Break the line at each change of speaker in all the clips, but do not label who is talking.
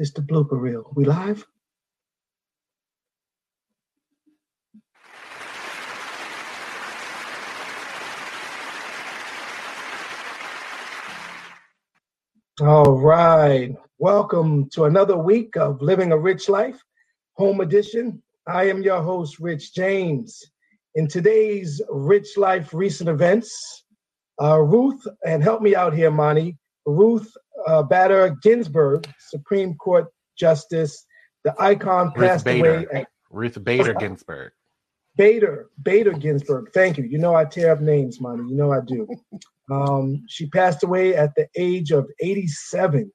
It's the blooper reel. We live? All right. Welcome to another week of Living a Rich Life, Home Edition. I am your host, Rich James. In today's Rich Life recent events, uh, Ruth, and help me out here, Monty, Ruth uh, Bader Ginsburg, Supreme Court Justice, the icon
Ruth
passed
Bader.
away. At,
Ruth Bader Ginsburg.
Bader, Bader Ginsburg. Thank you. You know I tear up names, Monty. You know I do. Um, she passed away at the age of 87.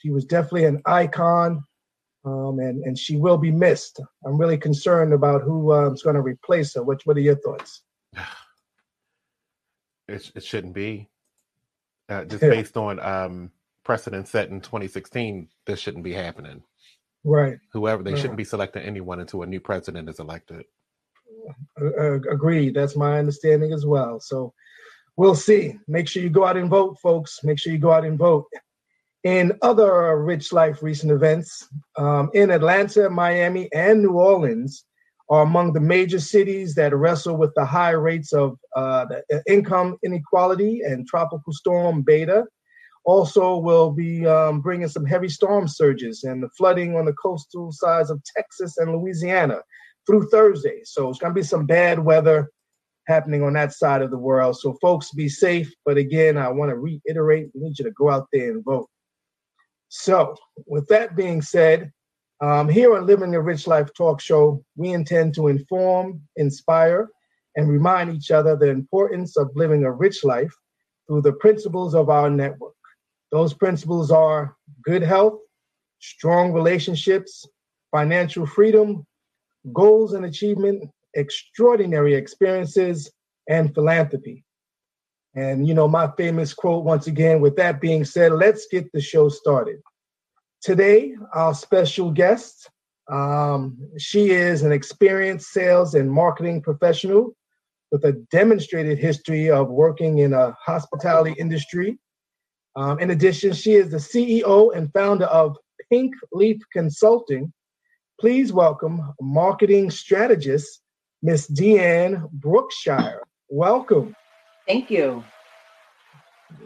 She was definitely an icon, um, and and she will be missed. I'm really concerned about who uh, is going to replace her. What What are your thoughts?
It, it shouldn't be. Uh, just
Yeah.
based on um, precedent set in 2016, this shouldn't be happening.
Right.
Whoever they
Right.
shouldn't be selecting anyone until a new president is elected.
Uh, uh, agreed. That's my understanding as well. So we'll see. Make sure you go out and vote, folks. Make sure you go out and vote. In other Rich Life recent events, um, in Atlanta, Miami, and New Orleans are among the major cities that wrestle with the high rates of uh, income inequality and tropical storm Beta. Also, will be um, bringing some heavy storm surges and the flooding on the coastal sides of Texas and Louisiana through Thursday. So it's going to be some bad weather happening on that side of the world. So folks, be safe. But again, I want to reiterate: we need you to go out there and vote. So, with that being said, um, here on Living a Rich Life Talk Show, we intend to inform, inspire, and remind each other the importance of living a rich life through the principles of our network. Those principles are good health, strong relationships, financial freedom, goals and achievement, extraordinary experiences, and philanthropy. And you know, my famous quote once again, with that being said, let's get the show started. Today, our special guest, um, she is an experienced sales and marketing professional with a demonstrated history of working in a hospitality industry. Um, in addition, she is the CEO and founder of Pink Leaf Consulting. Please welcome marketing strategist, Miss Deanne Brookshire. Welcome.
Thank you.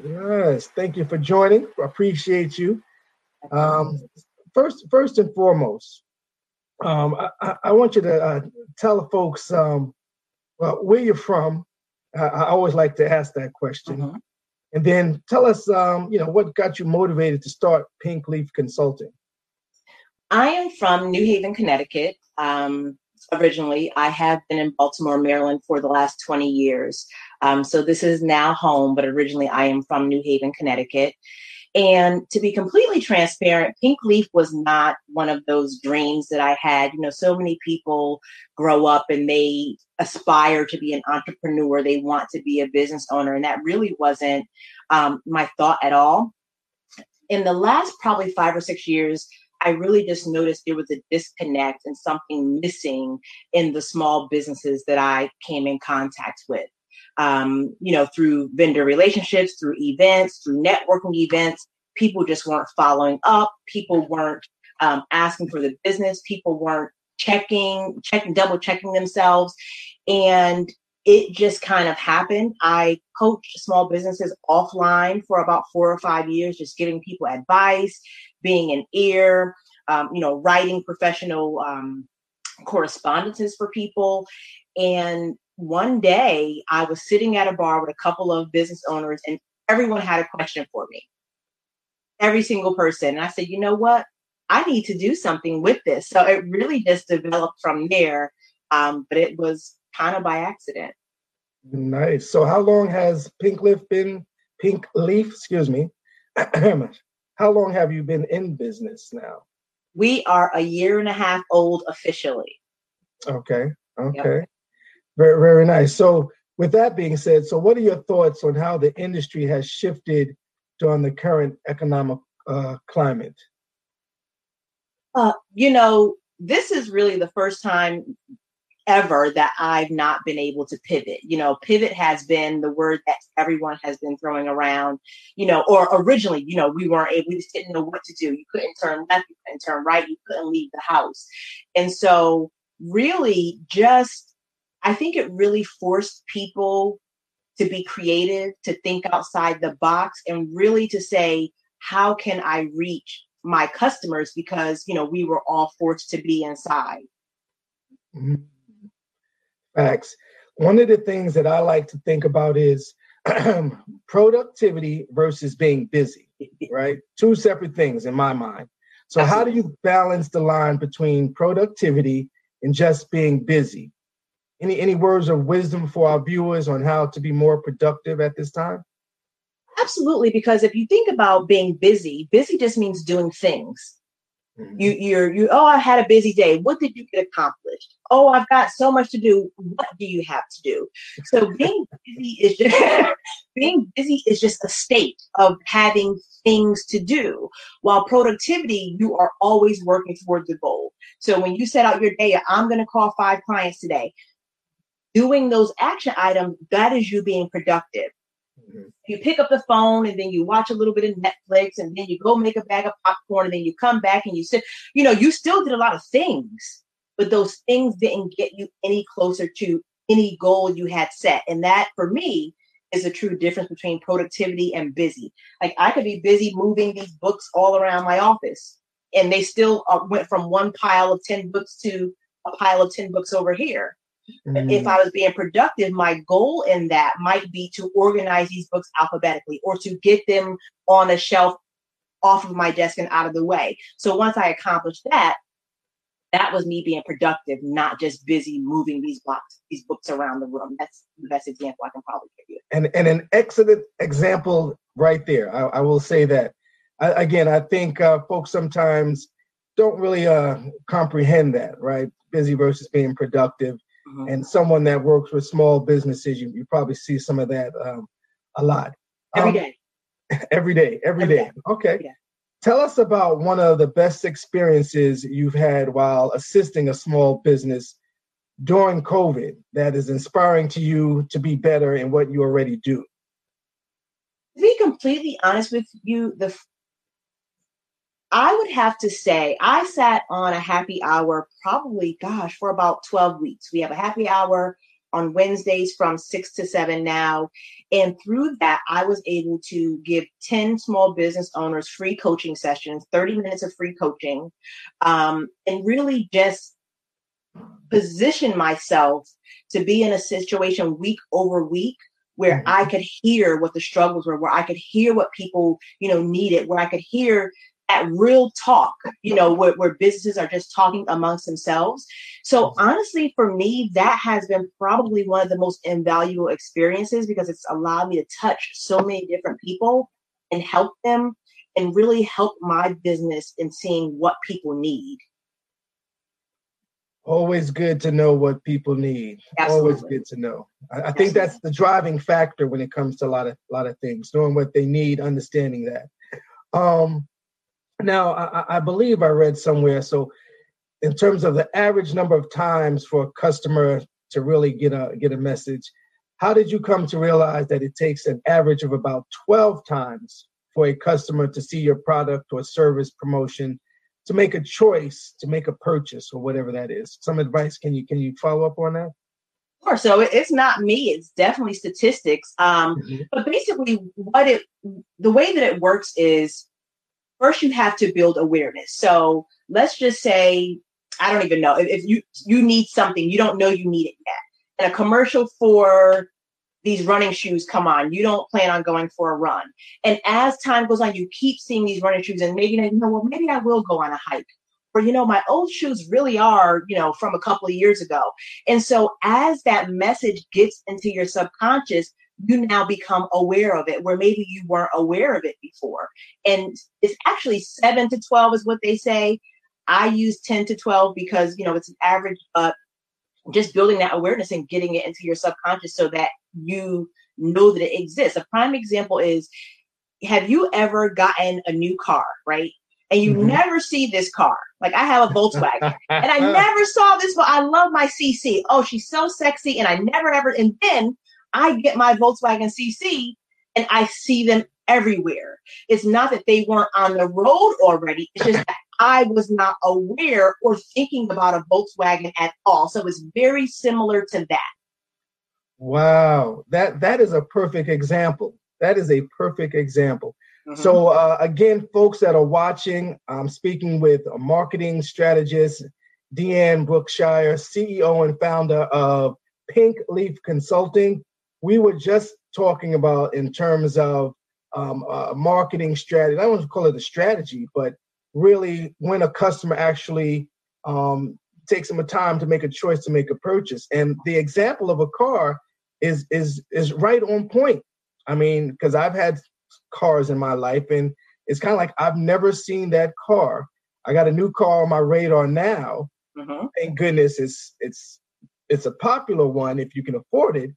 Yes, thank you for joining. Appreciate you. Um, first, first and foremost, um, I- I, want you to uh, tell folks um, well, where you're from. I, I always like to ask that question,
Mhm.
and then tell us, um, you know, what got you motivated to start Pink Leaf Consulting.
I am from New Haven, Connecticut. Um, originally, I have been in Baltimore, Maryland for the last 20 years. Um, so this is now home, but originally I am from New Haven, Connecticut. And to be completely transparent, Pink Leaf was not one of those dreams that I had. You know, so many people grow up and they aspire to be an entrepreneur, they want to be a business owner, and that really wasn't um, my thought at all. In the last probably five or six years, I really just noticed there was a disconnect and something missing in the small businesses that I came in contact with. Um, you know, through vendor relationships, through events, through networking events, people just weren't following up. People weren't um, asking for the business. People weren't checking, checking, double checking themselves. And it just kind of happened. I coached small businesses offline for about four or five years, just giving people advice, being an ear, um, you know, writing professional um, correspondences for people. And one day I was sitting at a bar with a couple of business owners, and everyone had a question for me. Every single person. And I said, you know what? I need to do something with this. So it really just developed from there. Um, but it was kind of by accident.
Nice. So, how long has Pink Leaf been? Pink Leaf, excuse me. how long have you been in business now?
We are a year and a half old officially.
Okay. Okay. Very, very nice. So, with that being said, so what are your thoughts on how the industry has shifted during the current economic uh, climate?
Uh, you know, this is really the first time ever that I've not been able to pivot. You know, pivot has been the word that everyone has been throwing around, you know, or originally, you know, we weren't able, we just didn't know what to do. You couldn't turn left, you couldn't turn right, you couldn't leave the house. And so, really, just, I think it really forced people to be creative, to think outside the box, and really to say, how can I reach my customers? Because, you know, we were all forced to be inside.
Mm-hmm. Facts. One of the things that I like to think about is productivity versus being busy, right? Two separate things in my mind. So, Absolutely. how do you balance the line between productivity and just being busy? Any any words of wisdom for our viewers on how to be more productive at this time?
Absolutely, because if you think about being busy, busy just means doing things. Mm-hmm. You you're you oh I had a busy day. What did you get accomplished? Oh, I've got so much to do. What do you have to do? So being busy is just being busy is just a state of having things to do. While productivity, you are always working towards the goal. So when you set out your day, I'm going to call five clients today. Doing those action items, that is you being productive. Mm-hmm. You pick up the phone and then you watch a little bit of Netflix and then you go make a bag of popcorn and then you come back and you sit. You know, you still did a lot of things, but those things didn't get you any closer to any goal you had set. And that for me is a true difference between productivity and busy. Like I could be busy moving these books all around my office and they still uh, went from one pile of 10 books to a pile of 10 books over here Mm. If I was being productive, my goal in that might be to organize these books alphabetically or to get them on a shelf off of my desk and out of the way. So once I accomplished that, that was me being productive, not just busy moving these books, these books around the room. That's the best example I can probably give you.
And and an excellent example right there. I, I will say that. I, again, I think uh, folks sometimes don't really uh, comprehend that, right? Busy versus being productive mm-hmm. and someone that works with small businesses, you, you probably see some of that um, a lot.
Every um, day.
every day. Every, every day. day. Okay. Tell us about one of the best experiences you've had while assisting a small business during COVID that is inspiring to you to be better in what you already do.
To be completely honest with you, the I would have to say I sat on a happy hour probably, gosh, for about 12 weeks. We have a happy hour on Wednesdays from 6 to 7 now. And through that, I was able to give 10 small business owners free coaching sessions, 30 minutes of free coaching, um, and really just position myself to be in a situation week over week where mm-hmm. I could hear what the struggles were, where I could hear what people, you know, needed, where I could hear at real talk, you know, where, where businesses are just talking amongst themselves. So mm-hmm. honestly, for me, that has been probably one of the most invaluable experiences because it's allowed me to touch so many different people and help them and really help my business in seeing what people need.
Always good to know what people need. Absolutely. Always good to know. I, I think that's the driving factor when it comes to a lot of a lot of things, knowing what they need, understanding that. Um, now, I, I believe I read somewhere. So, in terms of the average number of times for a customer to really get a get a message, how did you come to realize that it takes an average of about 12 times for a customer to see your product or service promotion to make a choice to make a purchase or whatever that is? Some advice? Can you can you follow up on that?
Sure. So it's not me; it's definitely statistics. Um, mm-hmm. But basically, what it the way that it works is first you have to build awareness. So let's just say, I don't even know if, if you you need something, you don't know you need it yet. And a commercial for these running shoes come on. You don't plan on going for a run. And as time goes on, you keep seeing these running shoes, and maybe you know, well, maybe I will go on a hike. Or, you know, my old shoes really are, you know, from a couple of years ago. And so as that message gets into your subconscious, you now become aware of it where maybe you weren't aware of it before. And it's actually seven to 12 is what they say. I use 10 to 12 because, you know, it's an average, but just building that awareness and getting it into your subconscious so that you know that it exists. A prime example is have you ever gotten a new car, right? and you mm-hmm. never see this car. Like I have a Volkswagen and I never saw this, but I love my CC. Oh, she's so sexy. And I never ever, and then I get my Volkswagen CC and I see them everywhere. It's not that they weren't on the road already. It's just that I was not aware or thinking about a Volkswagen at all. So it's very similar to that.
Wow, that that is a perfect example. That is a perfect example. Mm-hmm. So uh, again, folks that are watching, I'm speaking with a marketing strategist, Deanne Brookshire, CEO and founder of Pink Leaf Consulting. We were just talking about in terms of um, uh, marketing strategy. I don't want to call it a strategy, but really when a customer actually um, takes some time to make a choice to make a purchase. And the example of a car is is is right on point. I mean, because I've had cars in my life, and it's kind of like I've never seen that car. I got a new car on my radar now. Mm-hmm. Thank goodness it's it's it's a popular one if you can afford it,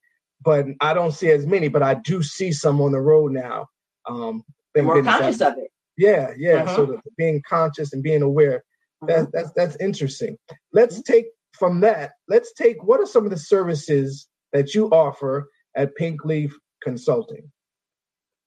but I don't see as many. But I do see some on the road now.
Um, more conscious of it.
Yeah, yeah. Uh-huh. So the, being conscious and being aware, that, uh-huh. that's that's interesting. Let's mm-hmm. take from that. Let's take what are some of the services that you offer at Pink Leaf Consulting.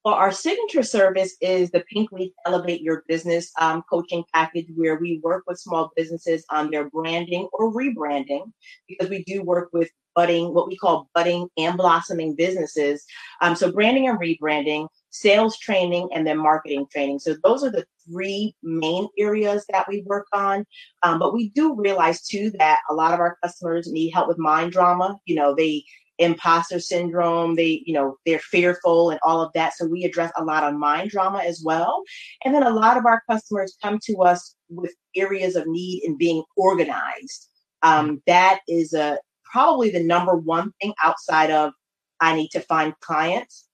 Well, our signature service is the Pink Leaf Elevate Your Business um, coaching package, where we work with small businesses on their branding or rebranding, because we do work with budding, what we call budding and blossoming businesses. Um, so, branding and rebranding, sales training, and then marketing training. So, those are the three main areas that we work on. Um, but we do realize too that a lot of our customers need help with mind drama. You know, they imposter syndrome they you know they're fearful and all of that so we address a lot of mind drama as well and then a lot of our customers come to us with areas of need in being organized um, that is a probably the number one thing outside of i need to find clients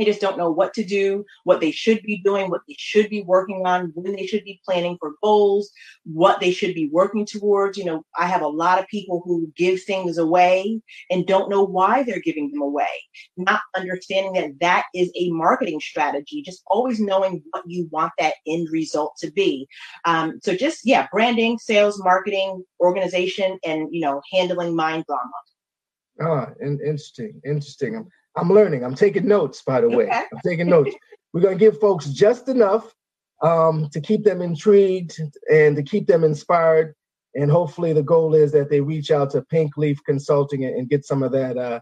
they just don't know what to do, what they should be doing, what they should be working on, when they should be planning for goals, what they should be working towards. You know, I have a lot of people who give things away and don't know why they're giving them away, not understanding that that is a marketing strategy, just always knowing what you want that end result to be. Um, so just, yeah, branding, sales, marketing, organization, and, you know, handling mind drama.
Ah, interesting, interesting. Learning. I'm taking notes, by the way. Okay. I'm taking notes. We're going to give folks just enough um, to keep them intrigued and to keep them inspired. And hopefully, the goal is that they reach out to Pink Leaf Consulting and, and get some of that uh,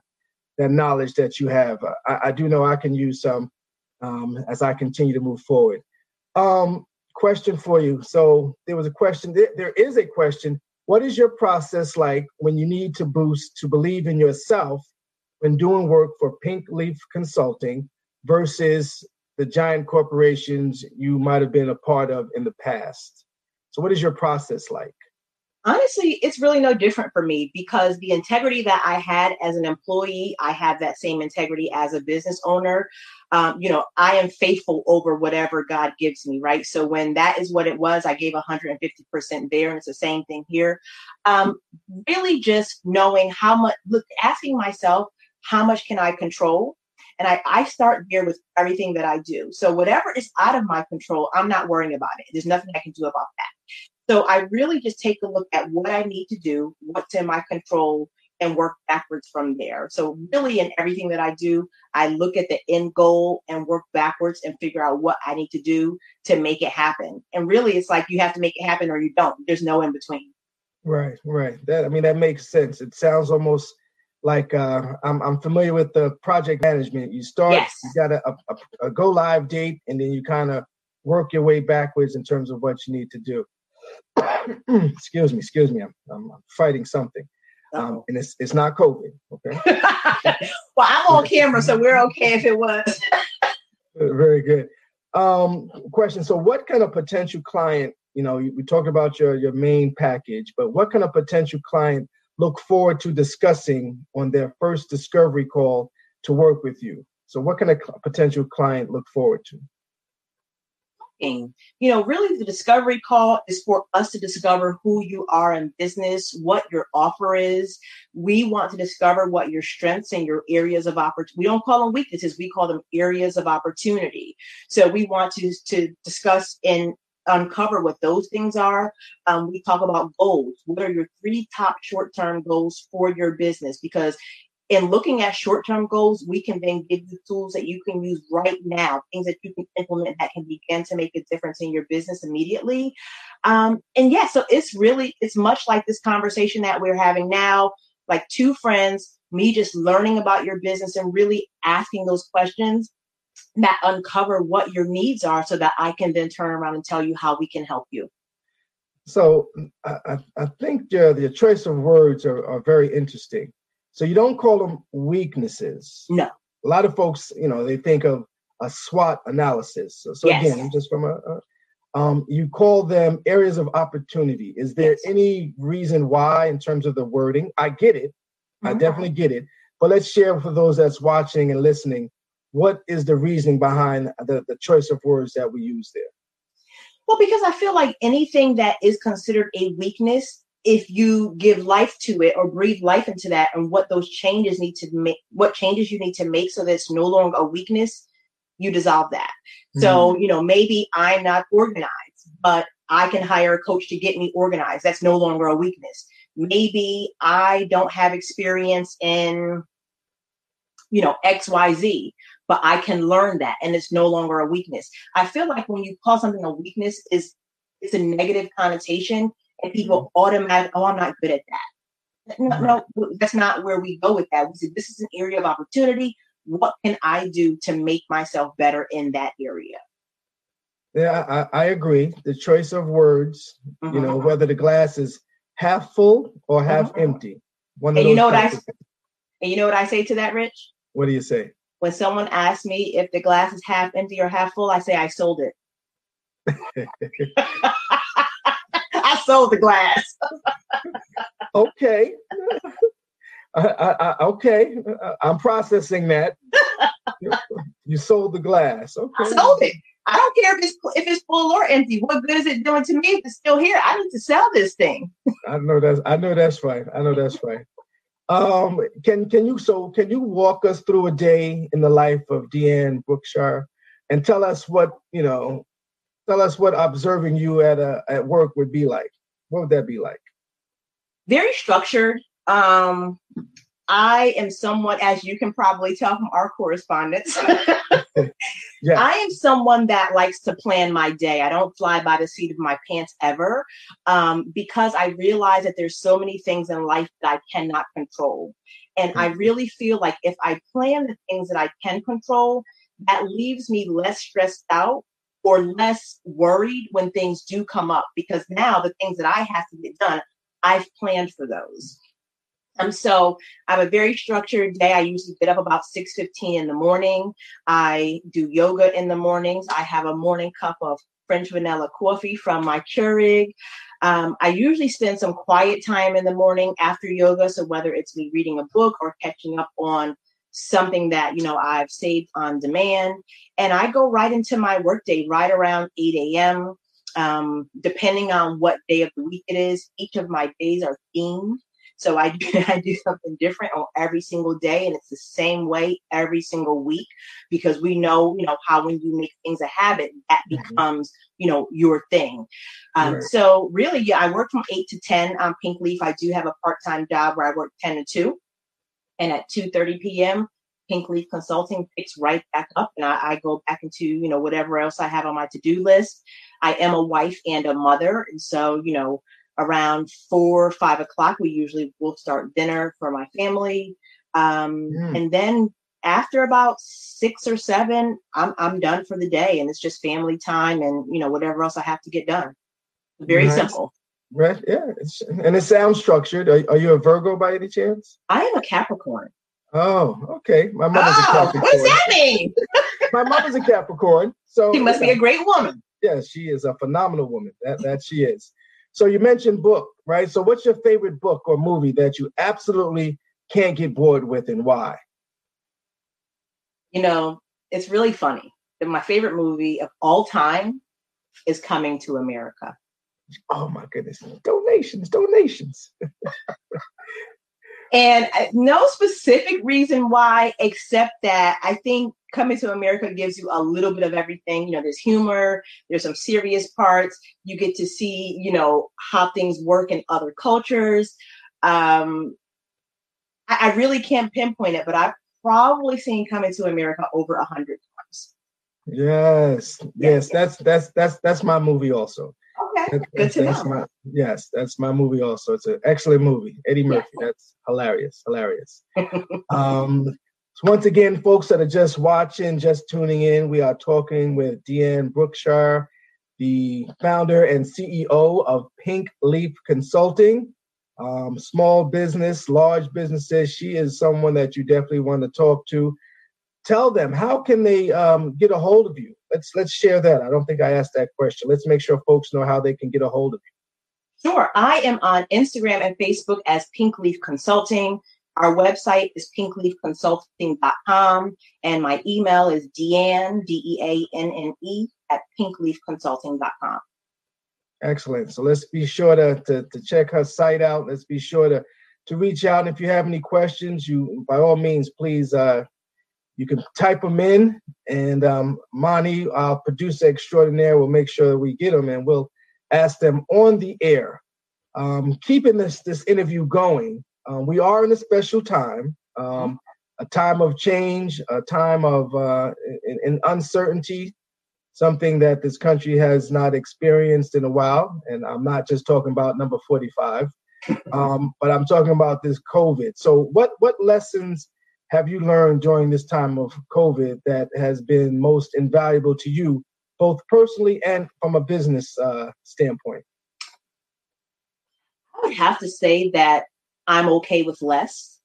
that knowledge that you have. I, I, do know I can use some um, as I continue to move forward. Um, question for you. So there was a question. There, there is a question. What is your process like when you need to boost to believe in yourself when doing work for Pink Leaf Consulting versus the giant corporations you might have been a part of in the past. So, what is your process like?
Honestly, it's really no different for me because the integrity that I had as an employee, I have that same integrity as a business owner. Um, you know, I am faithful over whatever God gives me, right? So when that is what it was, I gave 150% there, and it's the same thing here. Um, really, just knowing how much, look, asking myself, how much can I control? And I, I start there with everything that I do. So whatever is out of my control, I'm not worrying about it. There's nothing I can do about that. So I really just take a look at what I need to do, what's in my control, and work backwards from there. So really in everything that I do, I look at the end goal and work backwards and figure out what I need to do to make it happen. And really it's like you have to make it happen or you don't. There's no in between.
Right, right. That I mean that makes sense. It sounds almost like uh, I'm, I'm familiar with the project management. You start, yes. you got a, a, a, go live date, and then you kind of work your way backwards in terms of what you need to do. excuse me, excuse me. I'm, I'm, I'm fighting something, um, and it's it's not COVID. Okay.
well, I'm on camera, so we're okay if it was.
Very good. Um, question. So, what kind of potential client? You know, we talked about your your main package, but what kind of potential client look forward to discussing on their first discovery call to work with you? So, what can a potential client look forward to?
You know, really, the discovery call is for us to discover who you are in business, what your offer is. We want to discover what your strengths and your areas of opportunity. We don't call them weaknesses; we call them areas of opportunity. So we want to to discuss in uncover what those things are, um, we talk about goals. What are your three top short term goals for your business? Because in looking at short term goals, we can then give you tools that you can use right now, things that you can implement that can begin to make a difference in your business immediately. Um, and yeah, so it's really, it's much like this conversation that we're having now, like two friends, me just learning about your business and really asking those questions uncover what your needs are so that I can then turn around and tell you how we can help you.
So I, I think uh, the choice of words are, are very interesting. So you don't call them weaknesses.
No.
A lot of folks, you know, they think of a SWOT analysis. So, so yes. again, just from a, a um, you call them areas of opportunity. Is there yes. any reason why, in terms of the wording? I get it. Mm-hmm. I definitely get it. But let's share for those that's watching and listening what is the reasoning behind the, the choice of words that we use there?
Well, because I feel like anything that is considered a weakness, if you give life to it or breathe life into that and what those changes need to make, what changes you need to make so that it's no longer a weakness, you dissolve that. Mm-hmm. So, you know, maybe I'm not organized, but I can hire a coach to get me organized. That's no longer a weakness. Maybe I don't have experience in, you know, XYZ, but I can learn that and it's no longer a weakness. I feel like when you call something a weakness is it's a negative connotation and people mm-hmm. automatically, oh, I'm not good at that. No, no, that's not where we go with that. We say this is an area of opportunity. What can I do to make myself better in that area?
Yeah, I, I agree. The choice of words, mm-hmm. you know, mm-hmm. whether the glass is half full or half mm-hmm. empty.
One and you know what I and you know what I say to that, Rich?
What do you say?
When someone asks me if the glass is half empty or half full, I say I sold it. I sold the glass.
okay. I, I, okay, I'm processing that. you sold the glass. Okay.
I sold it. I don't care if it's if it's full or empty. What good is it doing to me if it's still here? I need to sell this thing.
I know that's I know that's right. I know that's right. Um, can can you so can you walk us through a day in the life of Deanne Brookshire and tell us what you know, tell us what observing you at a at work would be like. What would that be like?
Very structured. Um, I am someone, as you can probably tell from our correspondence, yeah. I am someone that likes to plan my day. I don't fly by the seat of my pants ever um, because I realize that there's so many things in life that I cannot control. And mm-hmm. I really feel like if I plan the things that I can control, that leaves me less stressed out or less worried when things do come up because now the things that I have to get done, I've planned for those. Um, so I have a very structured day. I usually get up about 6.15 in the morning. I do yoga in the mornings. I have a morning cup of French vanilla coffee from my Keurig. Um, I usually spend some quiet time in the morning after yoga. So whether it's me reading a book or catching up on something that you know I've saved on demand, and I go right into my workday right around 8 a.m. Um, depending on what day of the week it is, each of my days are themed. So I do, I do something different on every single day, and it's the same way every single week because we know, you know, how when you make things a habit, that mm-hmm. becomes, you know, your thing. Um, right. So really, yeah, I work from eight to ten on Pink Leaf. I do have a part time job where I work ten to two, and at two thirty p.m. Pink Leaf Consulting picks right back up, and I, I go back into you know whatever else I have on my to do list. I am a wife and a mother, and so you know around four or five o'clock we usually will start dinner for my family. Um, mm. and then after about six or seven I'm, I'm done for the day and it's just family time and you know whatever else i have to get done. Very nice. simple.
Right yeah and it sounds structured. Are, are, you a virgo by any chance?
I am a capricorn.
Oh okay. My mother's oh, a capricorn.
what does that mean?
My mother's a capricorn so
she must be a great woman.
Yes she is a phenomenal woman. That that she is so you mentioned book, right? So what's your favorite book or movie that you absolutely can't get bored with and why?
You know, it's really funny that my favorite movie of all time is Coming to America.
Oh my goodness. Donations, donations.
and uh, no specific reason why, except that I think coming to America gives you a little bit of everything. You know, there's humor, there's some serious parts. You get to see, you know, how things work in other cultures. Um, I, I really can't pinpoint it, but I've probably seen Coming to America over a hundred times.
Yes, yes, that's that's that's that's my movie also.
Okay, good to know.
My, yes, that's my movie also. It's an excellent movie. Eddie Murphy. That's hilarious, hilarious. um, so once again, folks that are just watching, just tuning in, we are talking with Deanne Brookshire, the founder and CEO of Pink Leaf Consulting. Um, small business, large businesses. She is someone that you definitely want to talk to. Tell them how can they um, get a hold of you. Let's let's share that. I don't think I asked that question. Let's make sure folks know how they can get a hold of you.
Sure. I am on Instagram and Facebook as Pink Leaf Consulting. Our website is pinkleafconsulting.com, and my email is Deanne, D E A N N E, at pinkleafconsulting.com.
Excellent. So let's be sure to, to, to check her site out. Let's be sure to, to reach out. And if you have any questions, you by all means, please uh, you can type them in, and um, Mani, our producer extraordinaire, will make sure that we get them, and we'll ask them on the air. Um, keeping this this interview going, um, we are in a special time, um, a time of change, a time of uh, in, in uncertainty, something that this country has not experienced in a while. And I'm not just talking about number 45, um, but I'm talking about this COVID. So, what what lessons have you learned during this time of COVID that has been most invaluable to you, both personally and from a business uh, standpoint?
I would have to say that I'm okay with less.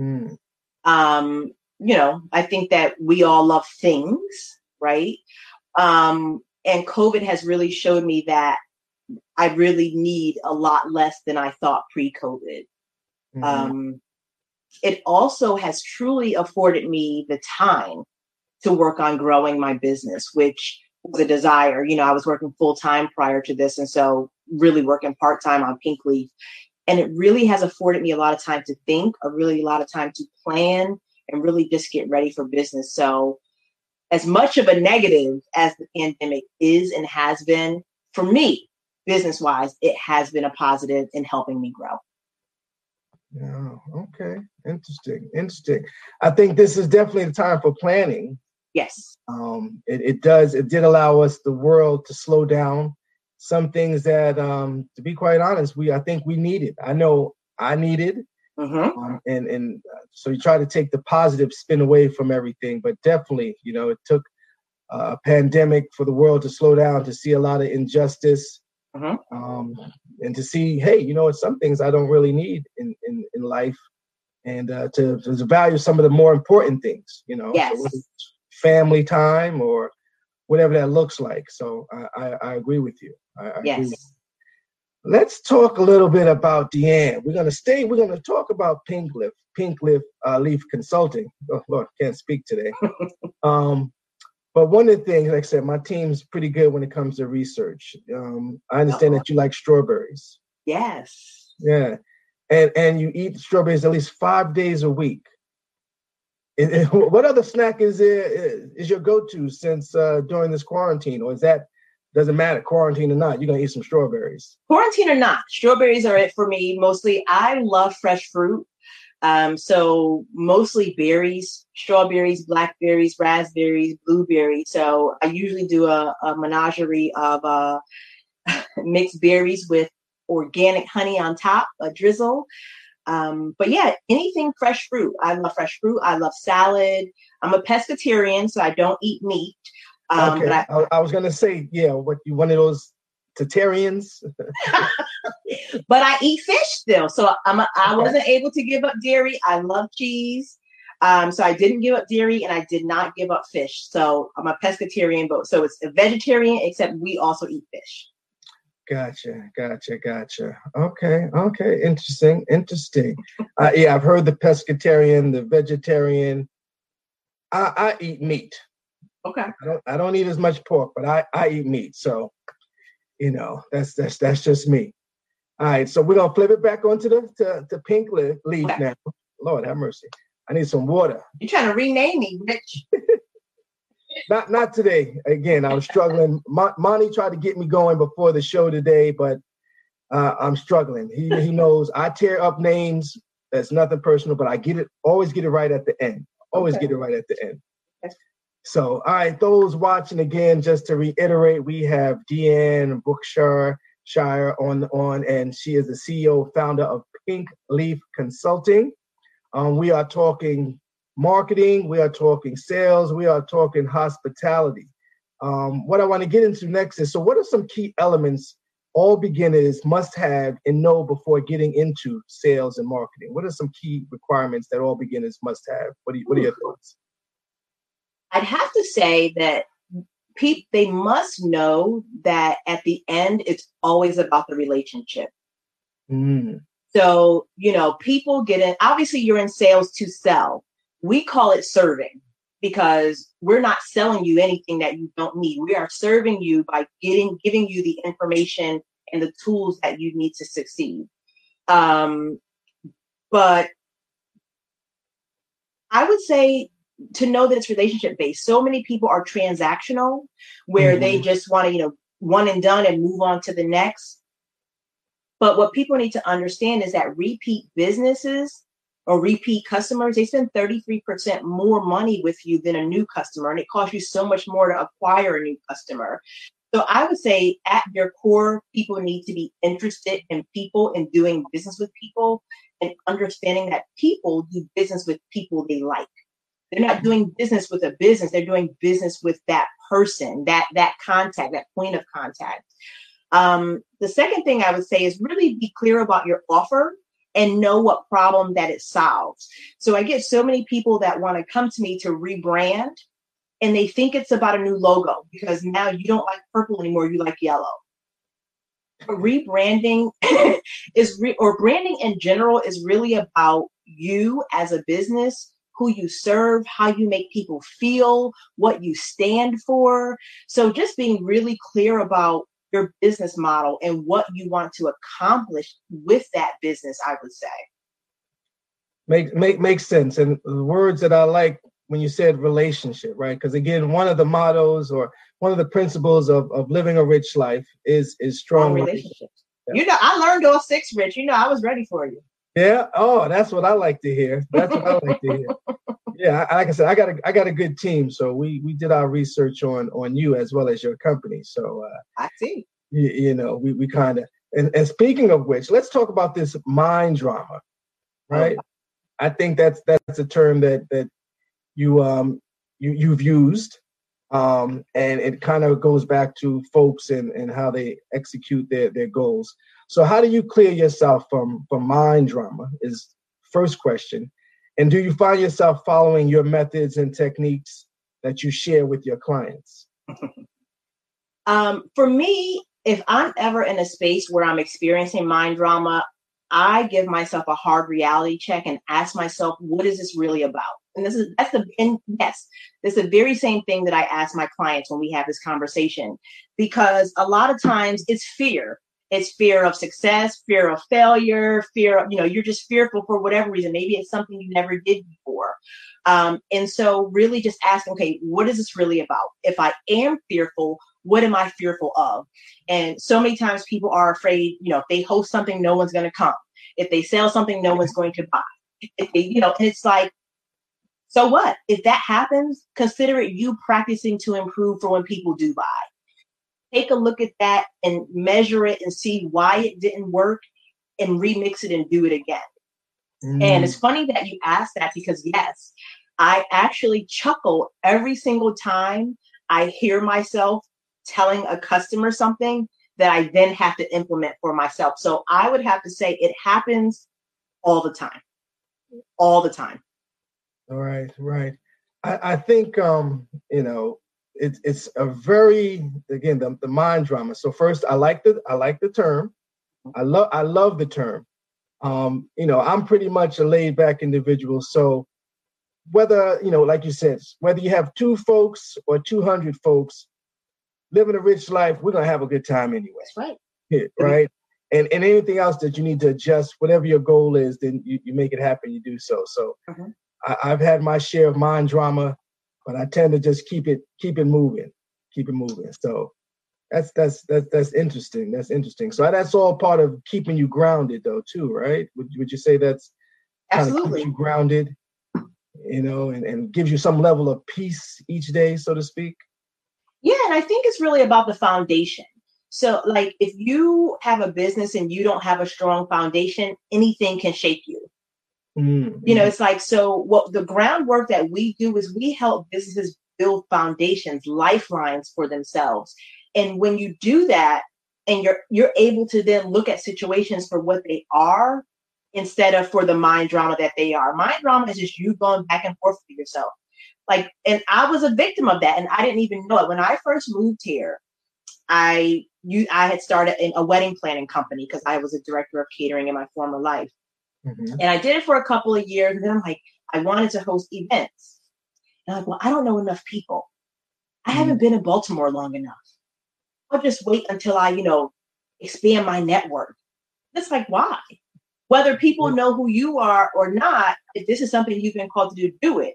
Mm.
Um, you know, I think that we all love things, right? Um, and COVID has really showed me that I really need a lot less than I thought pre COVID.
Mhm.
Um, it also has truly afforded me the time to work on growing my business, which was a desire. You know, I was working full time prior to this, and so really working part time on Pink Leaf. And it really has afforded me a lot of time to think, a really a lot of time to plan, and really just get ready for business. So, as much of a negative as the pandemic is and has been for me, business wise, it has been a positive in helping me grow.
Yeah. Okay. Interesting. Interesting. I think this is definitely the time for planning.
Yes.
Um, it, it does. It did allow us the world to slow down. Some things that, um, to be quite honest, we I think we needed. I know I needed.
Mm-hmm.
Um, and and uh, so you try to take the positive spin away from everything, but definitely, you know, it took uh, a pandemic for the world to slow down to see a lot of injustice,
Mhm.
um, and to see, hey, you know, some things I don't really need in in, in life, and uh, to, to value some of the more important things, you know,
Yes.
it's family time or whatever that looks like. So I I, I agree with you. I, I agree
Yes.
with you. Let's talk a little bit about Deanne. We're gonna stay. We're gonna talk about Pink Leaf, Pink Leaf, uh, Leaf Consulting. Oh Lord, can't speak today. um, but one of the things, like I said, my team's pretty good when it comes to research. Um, I understand that you like strawberries.
Yes.
Yeah, and and you eat strawberries at least five days a week. And- and what other snack is it is your go-to since uh, during this quarantine, or is that doesn't matter quarantine or not? You're gonna eat some strawberries.
Quarantine or not, strawberries are it for me. Mostly, I love fresh fruit. Um, so mostly berries, strawberries, blackberries, raspberries, blueberries. So I usually do a, a menagerie of uh, mixed berries with organic honey on top, a drizzle. Um, but yeah, anything fresh fruit. I love fresh fruit. I love salad. I'm a pescatarian, so I don't eat meat. Um,
okay,
but I,
I, I was gonna say, yeah, what you one of those Tatarians?
but I eat fish still. So I'm a, I wasn't able to give up dairy. I love cheese. Um, so I didn't give up dairy and I did not give up fish. So I'm a pescatarian, but so it's a vegetarian, except we also eat fish.
Gotcha, gotcha, gotcha. Okay, okay, interesting, interesting. uh, yeah, I've heard the pescatarian, the vegetarian. I, I eat meat.
Okay.
I don't, I don't eat as much pork, but I, I eat meat. So, you know, that's that's that's just me. All right, so we're gonna flip it back onto the to, to pink leaf, leaf
Okay.
now. Lord have mercy. I need some water.
You're trying to rename me, Rich.
not not today. Again, I was struggling. Mon- Monty tried to get me going before the show today, but uh, I'm struggling. He he knows I tear up names. That's nothing personal, but I get it. Always get it right at the end. Always okay. get it right at the end. So, all right, those watching again, just to reiterate, we have Deanne Bookshire Shire on on, and she is the CEO founder of Pink Leaf Consulting. Um, we are talking marketing, we are talking sales, we are talking hospitality. Um, what I want to get into next is so, what are some key elements all beginners must have and know before getting into sales and marketing? What are some key requirements that all beginners must have? What, you, what are your thoughts?
I'd have to say that people they must know that at the end it's always about the relationship. Mm. So, you know, people get in, obviously, you're in sales to sell. We call it serving because we're not selling you anything that you don't need. We are serving you by getting, giving you the information and the tools that you need to succeed. Um, but I would say to know that it's relationship based. So many people are transactional where mm-hmm. they just want to, you know, one and done and move on to the next. But what people need to understand is that repeat businesses or repeat customers, they spend 33% more money with you than a new customer, and it costs you so much more to acquire a new customer. So I would say at their core, people need to be interested in people and doing business with people and understanding that people do business with people they like. They're not doing business with a business, they're doing business with that person, that that contact, that point of contact. Um, the second thing I would say is really be clear about your offer and know what problem that it solves. So I get so many people that want to come to me to rebrand and they think it's about a new logo because now you don't like purple anymore, you like yellow. Rebranding is re- or branding in general is really about you as a business who you serve, how you make people feel, what you stand for. So just being really clear about your business model and what you want to accomplish with that business, I would say.
Make make makes sense. And the words that I like when you said relationship, right? Because again, one of the mottos or one of the principles of, of living a rich life is is strong oh, relationships.
Yeah. You know, I learned all six, Rich. You know, I was ready for you.
Yeah. Oh, that's what I like to hear. That's what I like to hear. Yeah, like I said, I got a I got a good team. So we we did our research on on you as well as your company. So uh,
I see.
You, you know, we we kind of and, and speaking of which, let's talk about this mind drama, right? Oh. I think that's that's a term that that you um you you've used um and it kind of goes back to folks and and how they execute their their goals so how do you clear yourself from from mind drama is first question. And do you find yourself following your methods and techniques that you share with your clients?
um, for me, if I'm ever in a space where I'm experiencing mind drama, I give myself a hard reality check and ask myself, what is this really about? And this is that's the and yes, this is the very same thing that I ask my clients when we have this conversation. Because a lot of times it's fear. It's fear of success, fear of failure, fear of, you know, you're just fearful for whatever reason. Maybe it's something you never did before. Um, and so, really just ask, okay, what is this really about? If I am fearful, what am I fearful of? And so many times people are afraid, you know, if they host something, no one's going to come. If they sell something, no one's going to buy. If they, you know, and it's like, so what? If that happens, consider it you practicing to improve for when people do buy take a look at that and measure it and see why it didn't work and remix it and do it again. Mm. And it's funny that you asked that because, yes, I actually chuckle every single time I hear myself telling a customer something that I then have to implement for myself. So I would have to say it happens all the time. All the time.
All right, right. I, I think um, you know, it's it's a very again the, the mind drama. So first, I like the I like the term. I love I love the term. Um, you know, I'm pretty much a laid back individual. So whether you know, like you said, whether you have two folks or two hundred folks living a rich life, we're gonna have a good time anyway.
That's right.
Yeah, right. And and anything else that you need to adjust, whatever your goal is, then you, you make it happen. You do so. So mm-hmm. I, I've had my share of mind drama but I tend to just keep it keep it moving, keep it moving. So that's that's that's that's interesting. That's interesting. So that's all part of keeping you grounded, though, too, right? Would would you say that's
absolutely
you grounded? You know, and, and gives you some level of peace each day, so to speak.
Yeah, and I think it's really about the foundation. So, like, if you have a business and you don't have a strong foundation, anything can shake you. Mm-hmm. You know, it's like, so what the groundwork that we do is we help businesses build foundations, lifelines for themselves. And when you do that, and you're you're able to then look at situations for what they are instead of for the mind drama that they are. Mind drama is just you going back and forth with yourself. Like, and I was a victim of that, and I didn't even know it. When I first moved here, I you I had started in a wedding planning company because I was a director of catering in my former life. Mm-hmm. And I did it for a couple of years, and then I'm like, I wanted to host events. And I'm like, well, I don't know enough people. I mm-hmm. haven't been in Baltimore long enough. I'll just wait until I, you know, expand my network. It's like, why? Whether people know who you are or not, if this is something you've been called to do, do it.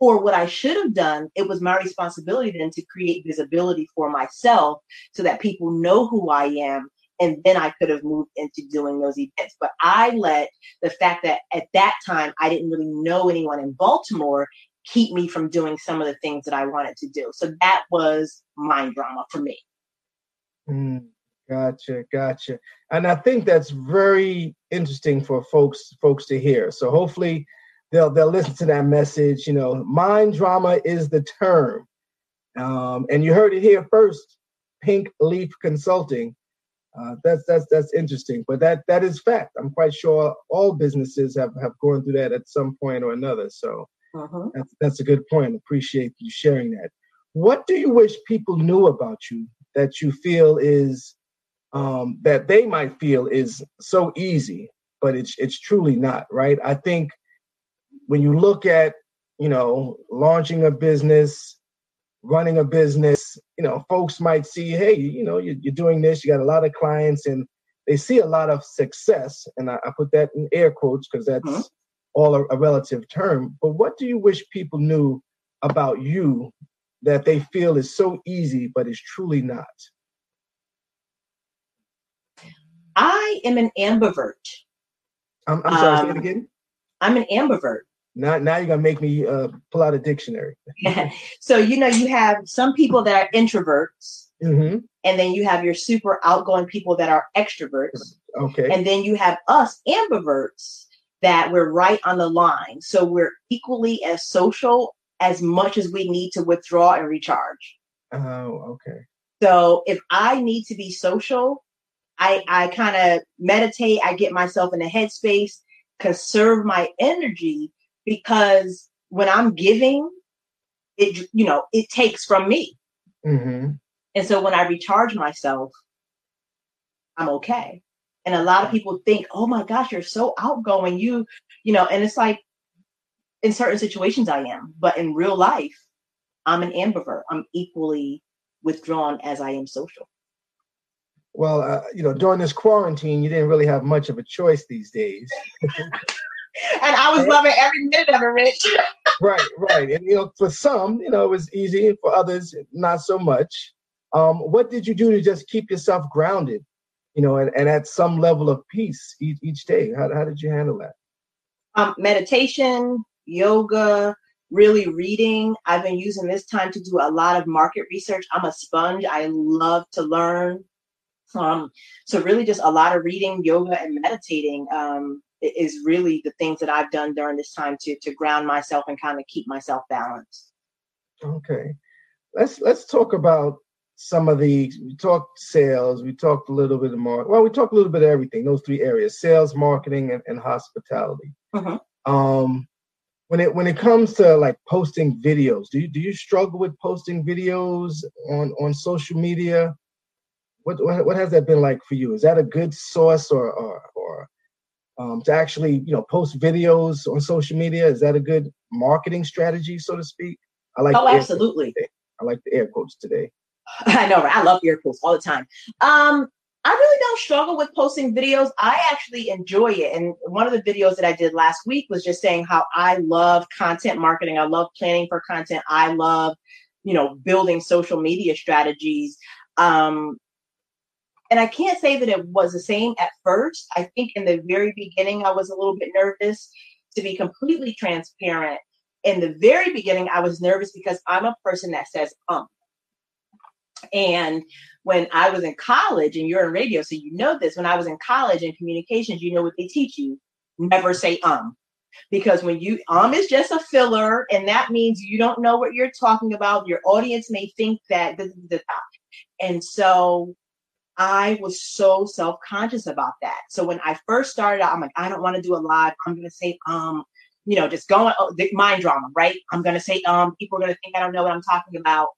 Or what I should have done, it was my responsibility then to create visibility for myself so that people know who I am. And then I could have moved into doing those events. But I let the fact that at that time I didn't really know anyone in Baltimore keep me from doing some of the things that I wanted to do. So that was mind drama for me.
Mm, gotcha, gotcha. And I think that's very interesting for folks folks to hear. So hopefully they'll they'll listen to that message. You know, mind drama is the term, um, and you heard it here first. Pink Leaf Consulting. Uh, that's that's that's interesting, but that that is fact. I'm quite sure all businesses have have gone through that at some point or another. So uh-huh. that's that's a good point. Appreciate you sharing that. What do you wish people knew about you that you feel is um, that they might feel is so easy, but it's it's truly not, right? I think when you look at you know launching a business, running a business, you know, folks might see, hey, you know, you're, you're doing this, you got a lot of clients, and they see a lot of success, and I, I put that in air quotes because that's mm-hmm. all a, a relative term. But what do you wish people knew about you that they feel is so easy, but is truly not?
I am an ambivert.
I'm, I'm sorry, um, say it again.
I'm an ambivert.
Now, now you're gonna make me uh, pull out a dictionary.
so you know, you have some people that are introverts, mm-hmm. and then you have your super outgoing people that are extroverts.
Okay.
And then you have us ambiverts that we're right on the line. So we're equally as social as much as we need to withdraw and recharge.
Oh, okay.
So if I need to be social, I I kind of meditate, I get myself in a headspace, conserve my energy because when I'm giving, it you know, it takes from me. Mm-hmm. And so when I recharge myself, I'm okay. And a lot of people think, "Oh my gosh, you're so outgoing." You, you know, and it's like in certain situations I am, but in real life, I'm an ambivert. I'm equally withdrawn as I am social.
Well, uh, you know, during this quarantine, you didn't really have much of a choice these days.
and I was loving every minute of it, Rich.
right, right. And you know, for some, you know, it was easy. For others, not so much. Um, what did you do to just keep yourself grounded, you know, and, and at some level of peace each, each day? How, how did you handle that?
Um, meditation, yoga, really reading. I've been using this time to do a lot of market research. I'm a sponge. I love to learn. Um, so really just a lot of reading, yoga, and meditating um, is really the things that I've done during this time to to ground myself and kind of keep myself balanced.
Okay, let's let's talk about some of the we talked sales, we talked a little bit more. Well, we talked a little bit of everything. Those three areas: sales, marketing, and, and hospitality. Uh-huh. Um, when it when it comes to like posting videos, do you do you struggle with posting videos on on social media? What what, what has that been like for you? Is that a good source or or, or um, to actually you know post videos on social media? Is that a good marketing strategy, so to speak?
I like. Oh, absolutely.
I like the air quotes today.
I know, right? I love air quotes all the time. Um, I really don't struggle with posting videos. I actually enjoy it. And one of the videos that I did last week was just saying how I love content marketing. I love planning for content. I love, you know, building social media strategies. Um, and I can't say that it was the same at first. I think in the very beginning, I was a little bit nervous to be completely transparent. In the very beginning, I was nervous because I'm a person that says um. And when I was in college, and you're in radio, so you know this, when I was in college in communications, you know what they teach you never say um. Because when you um is just a filler, and that means you don't know what you're talking about. Your audience may think that. And so I was so self conscious about that. So when I first started out, I'm like, I don't want to do a live. I'm going to say, um, you know, just going, oh, the mind drama, right? I'm going to say, um, people are going to think I don't know what I'm talking about.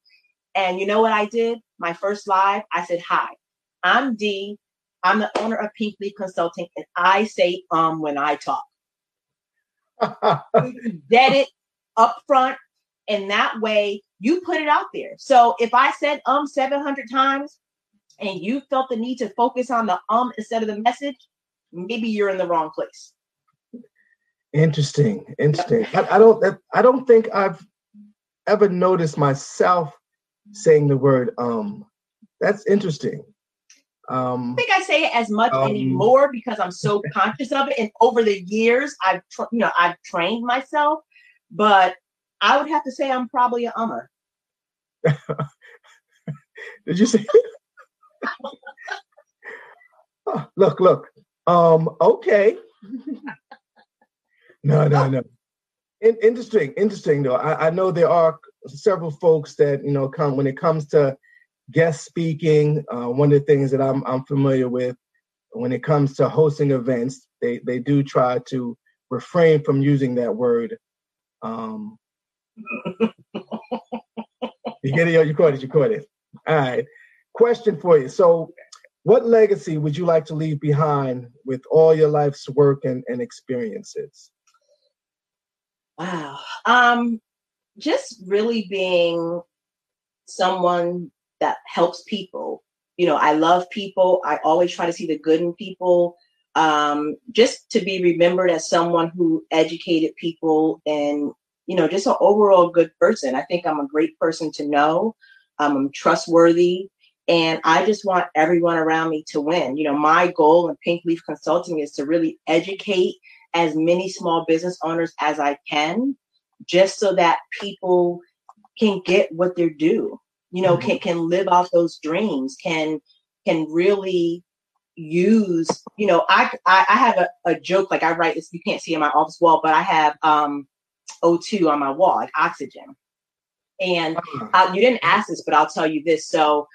And you know what I did? My first live, I said, Hi, I'm Dee. I'm the owner of Pink Leaf Consulting, and I say um when I talk. Dead it up front, and that way you put it out there. So if I said um 700 times and you felt the need to focus on the um instead of the message, maybe you're in the wrong place.
Interesting, interesting. I, I don't, I don't think I've ever noticed myself saying the word um. That's interesting. Um,
I think I say it as much um, anymore because I'm so conscious of it. And over the years, I've you know I've trained myself, but I would have to say I'm probably a ummer.
Did you say? look, look. Um. Okay. no, no, no. In, interesting, interesting though. I, I know there are several folks that you know come when it comes to guest speaking. Uh, one of the things that I'm I'm familiar with when it comes to hosting events, they they do try to refrain from using that word. Um, you get it? You caught it. You caught it. All right. Question for you. So, what legacy would you like to leave behind with all your life's work and, and experiences?
Wow. Um, just really being someone that helps people. You know, I love people. I always try to see the good in people. Um, just to be remembered as someone who educated people and, you know, just an overall good person. I think I'm a great person to know. Um, I'm trustworthy. And I just want everyone around me to win. You know, my goal in Pink Leaf Consulting is to really educate as many small business owners as I can, just so that people can get what they're due you know mm-hmm. can can live off those dreams can can really use you know i i, I have a, a, joke like i write this you can't see in my office wall but i have um o2 on my wall like oxygen and uh, you didn't ask this but i'll tell you this so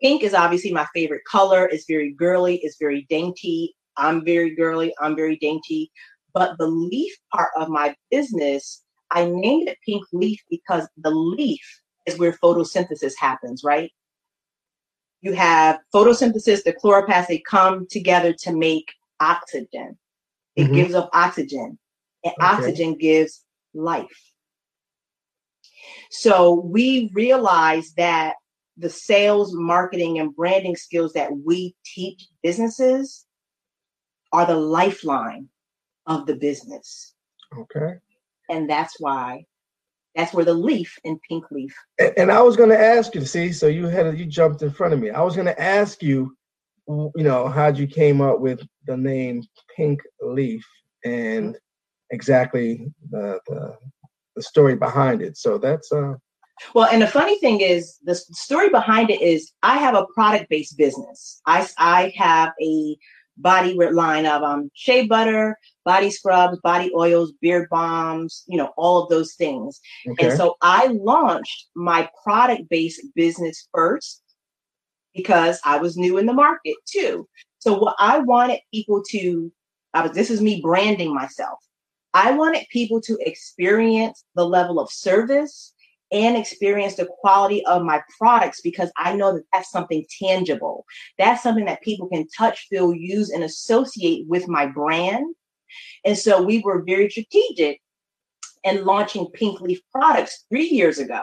pink is obviously my favorite color it's very girly it's very dainty i'm very girly i'm very dainty but the leaf part of my business i named it pink leaf because the leaf is where photosynthesis happens, right? You have photosynthesis, the chloroplasts, they come together to make oxygen. It mm-hmm. gives off oxygen, and okay. oxygen gives life. So we realize that the sales, marketing, and branding skills that we teach businesses are the lifeline of the business.
Okay.
And that's why that's where the leaf in pink leaf.
And, and I was going to ask you see, so you had you jumped in front of me. I was going to ask you, you know, how'd you came up with the name Pink Leaf and exactly the the, the story behind it. So that's uh.
Well, and the funny thing is, the story behind it is I have a product based business. I I have a body line of um, shea butter, body scrubs, body oils, beard balms, you know, all of those things. Okay. And so I launched my product based business first because I was new in the market too. So what I wanted people to, I was, this is me branding myself. I wanted people to experience the level of service and experience the quality of my products because I know that that's something tangible. That's something that people can touch, feel, use, and associate with my brand. And so we were very strategic in launching Pink Leaf products three years ago.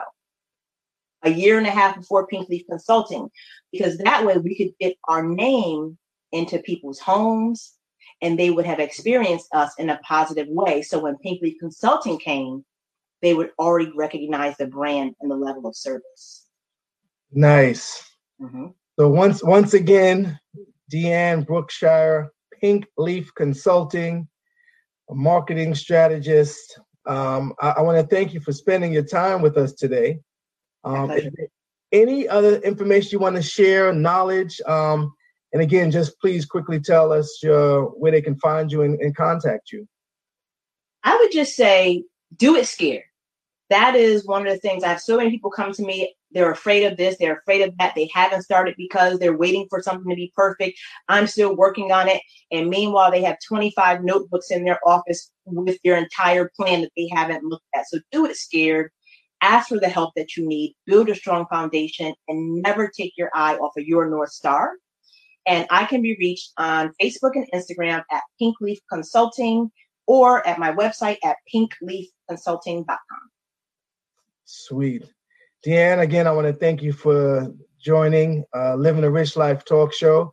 a year and a half before Pink Leaf Consulting, because that way we could get our name into people's homes and they would have experienced us in a positive way. So when Pink Leaf Consulting came, they would already recognize the brand and the level of service.
Nice. Mm-hmm. So once once again, Deanne Brookshire, Pink Leaf Consulting, a marketing strategist. Um, I, I want to thank you for spending your time with us today. Um, any other information you want to share, knowledge? Um, and again, just please quickly tell us where they can find you and, and contact you.
I would just say, do it scared. That is one of the things. I have so many people come to me. They're afraid of this. They're afraid of that. They haven't started because they're waiting for something to be perfect. I'm still working on it. And meanwhile, they have 25 notebooks in their office with their entire plan that they haven't looked at. So do it scared. Ask for the help that you need. Build a strong foundation and never take your eye off of your North Star and I can be reached on Facebook and Instagram at Pink Leaf Consulting or at my website at pinkleafconsulting.com.
Sweet. Deanne, again, I want to thank you for joining uh, Living a Rich Life talk show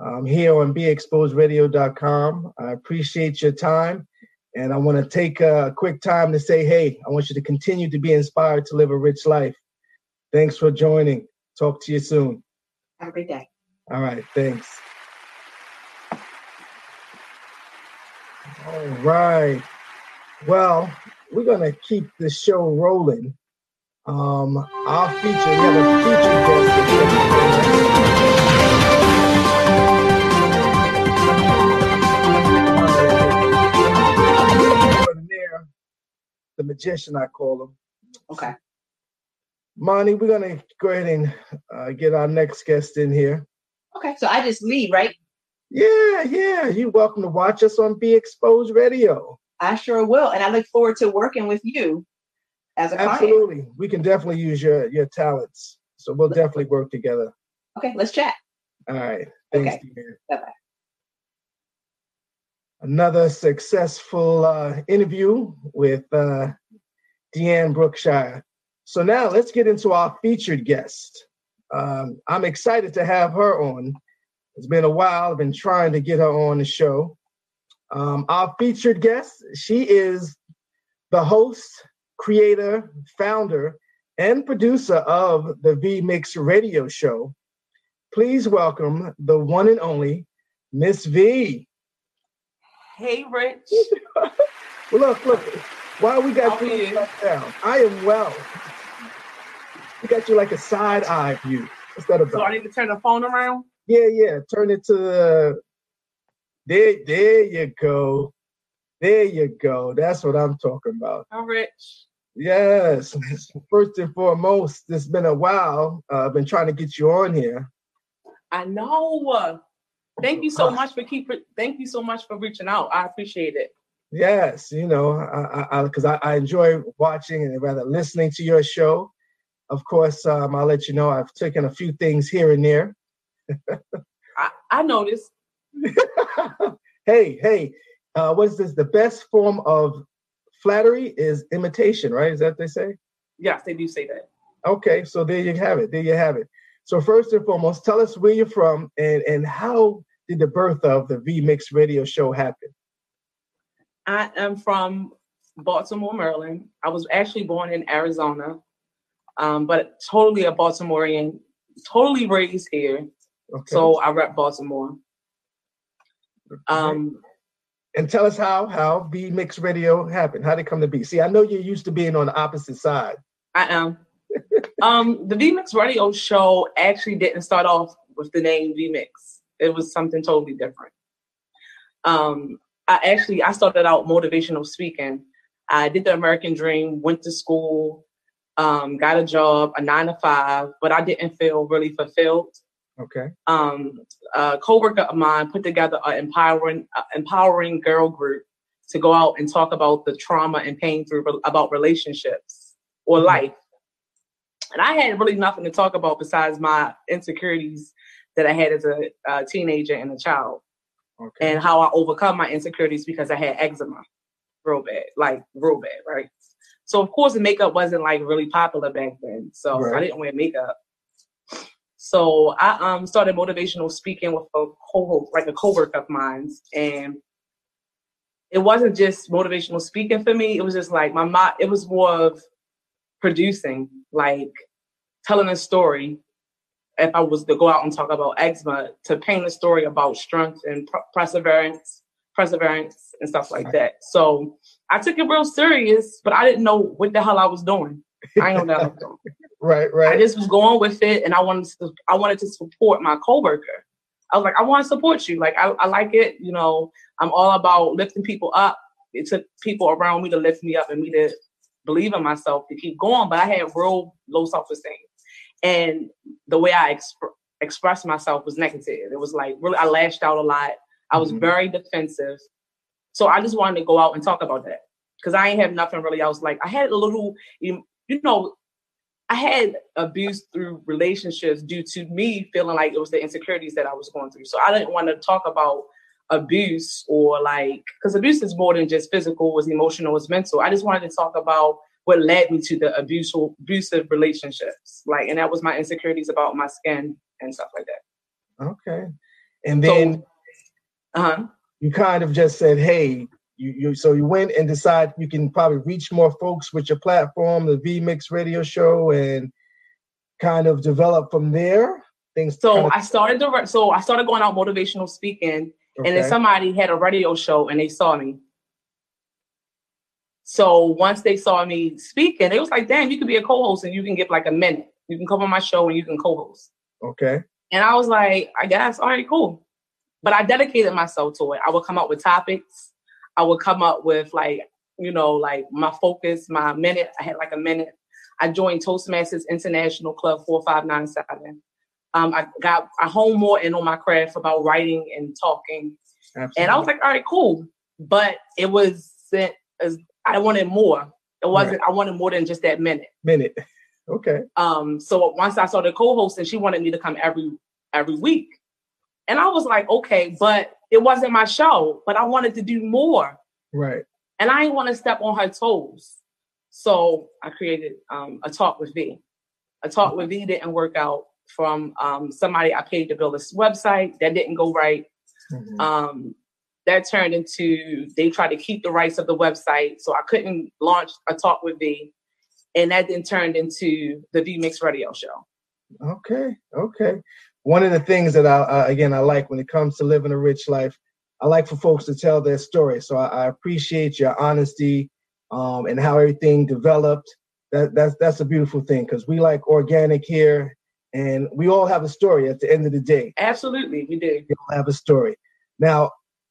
um, here on BeExposedRadio.com. I appreciate your time. And I want to take a quick time to say, hey, I want you to continue to be inspired to live a rich life. Thanks for joining. Talk to you soon.
Great day.
All right, thanks. All right. Well, we're gonna keep the show rolling. Um, our feature, we have a feature guest. The magician, I call him.
Okay.
Monty, we're gonna go ahead and uh, get our next guest in here.
Okay, so I just leave, right?
Yeah, yeah. You're welcome to watch us on Be Exposed Radio.
I sure will, and I look forward to working with you as a
Absolutely,
client.
we can definitely use your your talents. So we'll definitely work together.
Okay, let's chat.
All right. Thanks, okay.
Bye bye.
Another successful uh, interview with uh, Deanne Brookshire. So now let's get into our featured guest. Um, I'm excited to have her on. It's been a while. I've been trying to get her on the show. Um, our featured guest, she is the host, creator, founder, and producer of the V Mix radio show. Please welcome the one and only Miss
V. Hey, Rich.
well, look, look. Why we got you down? I am well. We got you like a side eye view. What's that about?
So I need to turn the phone around?
Yeah, yeah. Turn it to the there, there you go. There you go. That's what I'm talking about.
I'm rich.
Yes. First and foremost, it's been a while. Uh, I've been trying to get you on here.
I know. Thank you so much for keep. Thank you so much for reaching out. I appreciate it.
Yes, you know, I because I, I, I, enjoy watching and rather listening to your show. Of course, um, I'll let you know I've taken a few things here and there.
I, I noticed.
hey, hey, uh, what's this? The best form of flattery is imitation, right? Is that what they say?
Yes, they do say that.
Okay, so there you have it. There you have it. So first and foremost, tell us where you're from and and how did the birth of the V Mix Radio Show happen?
I am from Baltimore, Maryland. I was actually born in Arizona, um, but totally a Baltimorean, totally raised here. Okay. So I rep Baltimore. Um,
and tell us how how V Mix Radio happened. How did it come to be? See, I know you're used to being on the opposite side.
I am. um, the V Mix Radio show actually didn't start off with the name V Mix. It was something totally different. Um, I actually I started out motivational speaking. I did the American Dream, went to school, um, got a job, a nine to five, but I didn't feel really fulfilled.
Okay.
Um, a coworker of mine put together an empowering, uh, empowering girl group to go out and talk about the trauma and pain through about relationships or mm-hmm. life. And I had really nothing to talk about besides my insecurities that I had as a, a teenager and a child, okay. and how I overcome my insecurities because I had eczema, real bad, like real bad, right? So of course the makeup wasn't like really popular back then. So right. I didn't wear makeup. So I um started motivational speaking with a co like a coworker of mine, and it wasn't just motivational speaking for me. It was just like my mom. It was more of producing, like telling a story. If I was to go out and talk about eczema, to paint a story about strength and perseverance, perseverance and stuff like that. So I took it real serious, but I didn't know what the hell I was doing. I don't know that.
right, right.
I just was going with it, and I wanted to. I wanted to support my coworker. I was like, I want to support you. Like, I, I like it. You know, I'm all about lifting people up. It took people around me to lift me up and me to believe in myself to keep going. But I had real low self esteem, and the way I exp- expressed myself was negative. It was like really, I lashed out a lot. I was mm-hmm. very defensive. So I just wanted to go out and talk about that because I ain't have nothing really else. Like I had a little, you know, I had abuse through relationships due to me feeling like it was the insecurities that I was going through. So I didn't want to talk about abuse or like because abuse is more than just physical, it's emotional, it's mental. I just wanted to talk about what led me to the abusive abusive relationships. Like and that was my insecurities about my skin and stuff like that.
Okay. And then so, uh-huh. you kind of just said, hey, you, you so you went and decide you can probably reach more folks with your platform, the V Mix radio show, and kind of develop from there. Things.
So
kind of-
I started the so I started going out motivational speaking, okay. and then somebody had a radio show and they saw me. So once they saw me speaking, they was like, "Damn, you could be a co-host and you can get like a minute. You can come on my show and you can co-host."
Okay.
And I was like, "I guess, all right, cool." But I dedicated myself to it. I would come up with topics. I would come up with like, you know, like my focus, my minute. I had like a minute. I joined Toastmasters International Club 4597. Um, I got I honed more in on my craft about writing and talking. Absolutely. And I was like, all right, cool. But it was as I wanted more. It wasn't right. I wanted more than just that minute.
Minute. Okay.
Um, so once I started co-hosting, she wanted me to come every every week. And I was like, okay, but it wasn't my show, but I wanted to do more.
Right.
And I didn't want to step on her toes. So I created um, a talk with V. A talk with V didn't work out from um, somebody I paid to build this website. That didn't go right. Mm-hmm. Um, that turned into they tried to keep the rights of the website, so I couldn't launch a talk with V, and that then turned into the V Mix Radio Show.
Okay, okay one of the things that I, I, again I like when it comes to living a rich life, I like for folks to tell their story. So I, I appreciate your honesty um, and how everything developed. That that's that's a beautiful thing because we like organic here, and we all have a story at the end of the day.
Absolutely, we do.
We all have a story. Now,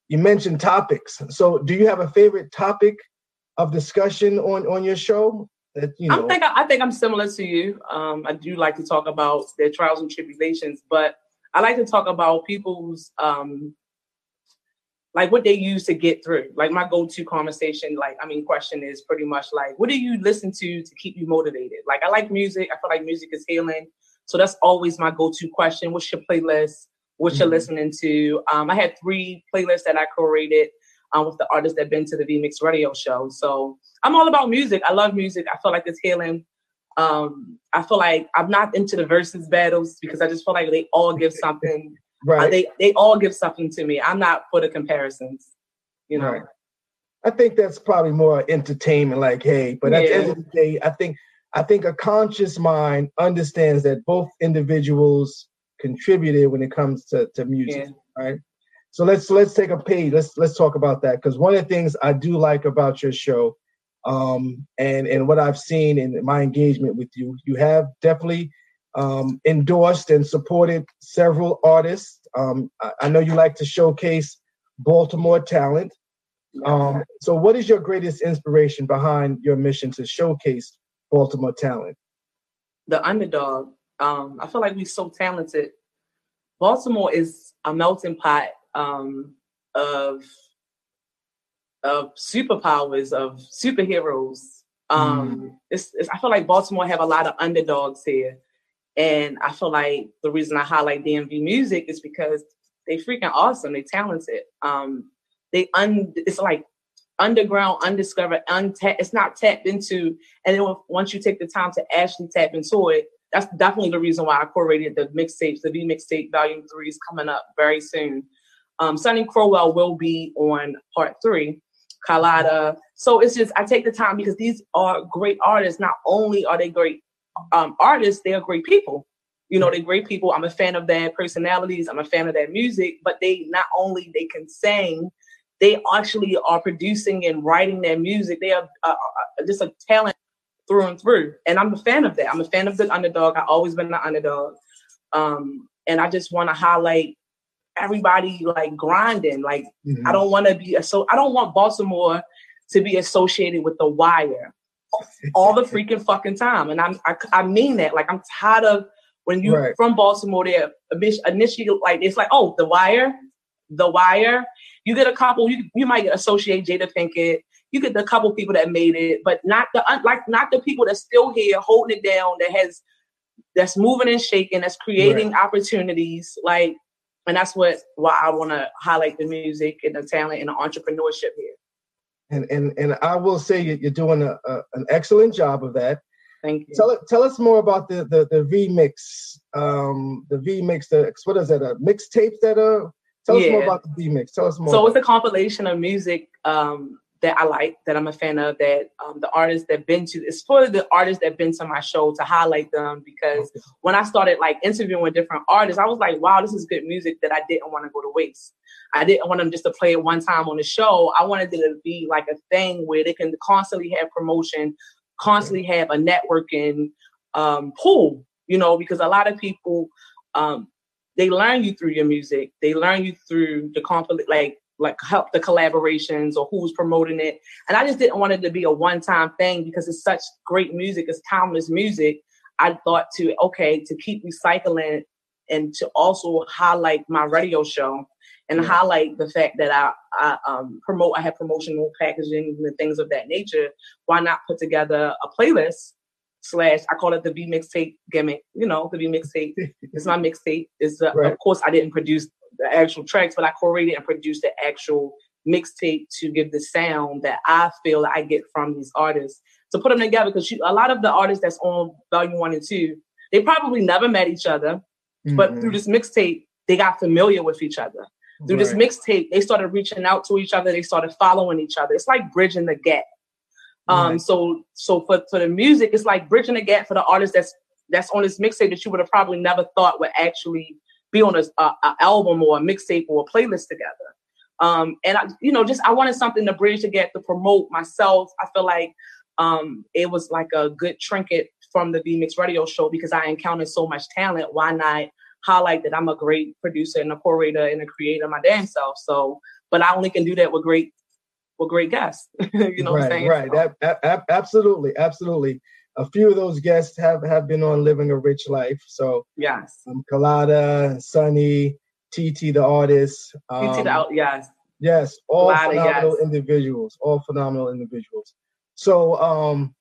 you mentioned topics. So, do you have a favorite topic of discussion on on your show?
That, you know. I think I, think I'm similar to you. Um, I do like to talk about their trials and tribulations, but I like to talk about people's um, like what they use to get through. Like my go-to conversation, like I mean, question is pretty much like, what do you listen to to keep you motivated? Like I like music. I feel like music is healing, so that's always my go-to question. What's your playlist? What mm-hmm. you're listening to? Um, I had three playlists that I curated um, with the artists that have been to the VMix radio show. So I'm all about music. I love music. I feel like it's healing. Um, I feel like I'm not into the versus battles because I just feel like they all give something. right. Uh, they they all give something to me. I'm not for the comparisons. You know. Right.
I think that's probably more entertainment. Like, hey, but at the end of the day, I think I think a conscious mind understands that both individuals contributed when it comes to, to music, yeah. right? So let's let's take a page. Let's let's talk about that because one of the things I do like about your show, um, and and what I've seen in my engagement with you, you have definitely um, endorsed and supported several artists. Um, I, I, know you like to showcase Baltimore talent. Um, so, what is your greatest inspiration behind your mission to showcase Baltimore talent?
The underdog. Um, I feel like we're so talented. Baltimore is a melting pot um, of of superpowers of superheroes. Um, mm. it's, it's, I feel like Baltimore have a lot of underdogs here, and I feel like the reason I highlight DMV music is because they freaking awesome. They talented. Um, they un. It's like underground, undiscovered, untapped. It's not tapped into. And then once you take the time to actually tap into it, that's definitely the reason why I curated the mixtapes. The V mixtape volume three is coming up very soon. Um, Sonny Crowell will be on part three. Carlotta. So it's just I take the time because these are great artists. Not only are they great um, artists, they are great people. You know, they're great people. I'm a fan of their personalities. I'm a fan of their music. But they not only they can sing, they actually are producing and writing their music. They are uh, uh, just a talent through and through. And I'm a fan of that. I'm a fan of the underdog. I've always been the underdog. Um, and I just want to highlight everybody like grinding. Like mm-hmm. I don't want to be so I don't want Baltimore to be associated with the wire all the freaking fucking time. And I'm I, I mean that. Like I'm tired of when you right. from Baltimore there initially like it's like, oh, the wire, the wire. You get a couple, you you might associate Jada Pinkett, you get the couple people that made it, but not the like not the people that's still here holding it down, that has that's moving and shaking, that's creating right. opportunities. Like and that's what why I want to highlight the music and the talent and the entrepreneurship here.
And and and I will say you're doing a, a an excellent job of that.
Thank you.
Tell tell us more about the the, the V mix, um, the V mix. The what is that? A mixtape that uh. Tell yeah. us more about the V mix. Tell us more.
So it's a compilation of music um, that I like, that I'm a fan of, that um, the artists that have been to, it's for the artists that been to my show to highlight them because when I started like interviewing with different artists, I was like, wow, this is good music that I didn't want to go to waste. I didn't want them just to play it one time on the show. I wanted it to be like a thing where they can constantly have promotion, constantly have a networking um, pool, you know, because a lot of people, um, they learn you through your music. They learn you through the conflict, like like help the collaborations or who's promoting it. And I just didn't want it to be a one-time thing because it's such great music, it's timeless music. I thought to okay to keep recycling and to also highlight my radio show and highlight the fact that I, I um, promote. I have promotional packaging and things of that nature. Why not put together a playlist slash I call it the V mixtape gimmick. You know, the V mixtape. it's my mixtape. Is uh, right. of course I didn't produce the actual tracks, but I curated and produced the actual mixtape to give the sound that I feel I get from these artists to put them together. Because a lot of the artists that's on Volume One and Two, they probably never met each other, mm-hmm. but through this mixtape, they got familiar with each other. Through right. this mixtape, they started reaching out to each other. They started following each other. It's like bridging the gap. Um, right. so so for for the music, it's like bridging the gap for the artists that's that's on this mixtape that you would have probably never thought would actually be on a, a, a album or a mixtape or a playlist together. Um, and I, you know, just I wanted something to bridge to get to promote myself. I feel like um, it was like a good trinket from the V Mix Radio Show because I encountered so much talent. Why not highlight that I'm a great producer and a curator and a creator my damn self? So, but I only can do that with great with great guests. you know
right,
what I'm saying?
Right, so. absolutely, absolutely a few of those guests have have been on Living a Rich Life. So
yes,
um, Kalada, Sunny, TT the artist.
Um, TT the out, yes,
yes, all phenomenal yes. individuals, all phenomenal individuals. So um,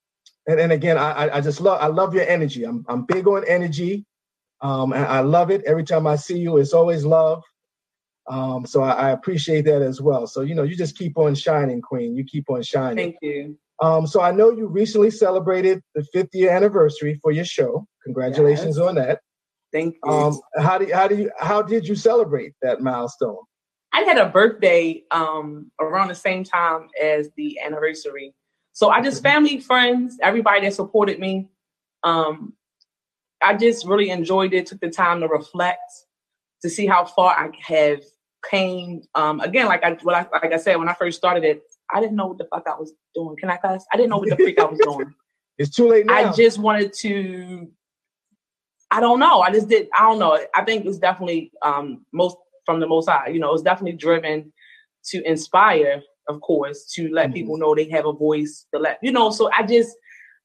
and, and again, I I just love I love your energy. I'm I'm big on energy. Um, and I love it. Every time I see you, it's always love. Um, so I, I appreciate that as well. So you know, you just keep on shining, Queen. You keep on shining.
Thank you.
Um, so I know you recently celebrated the 50th anniversary for your show. Congratulations yes. on that.
Thank you.
Um, how do you, how do you how did you celebrate that milestone?
I had a birthday um, around the same time as the anniversary. So I just family, friends, everybody that supported me. Um, I just really enjoyed it. Took the time to reflect, to see how far I have came. Um, again, like I, I like I said when I first started it, I didn't know what the fuck I was doing. Can I cuss? I didn't know what the freak I was doing.
It's too late now.
I just wanted to. I don't know. I just did. I don't know. I think it's definitely um, most from the most high. You know, it's definitely driven to inspire, of course, to let mm-hmm. people know they have a voice. To let you know. So I just,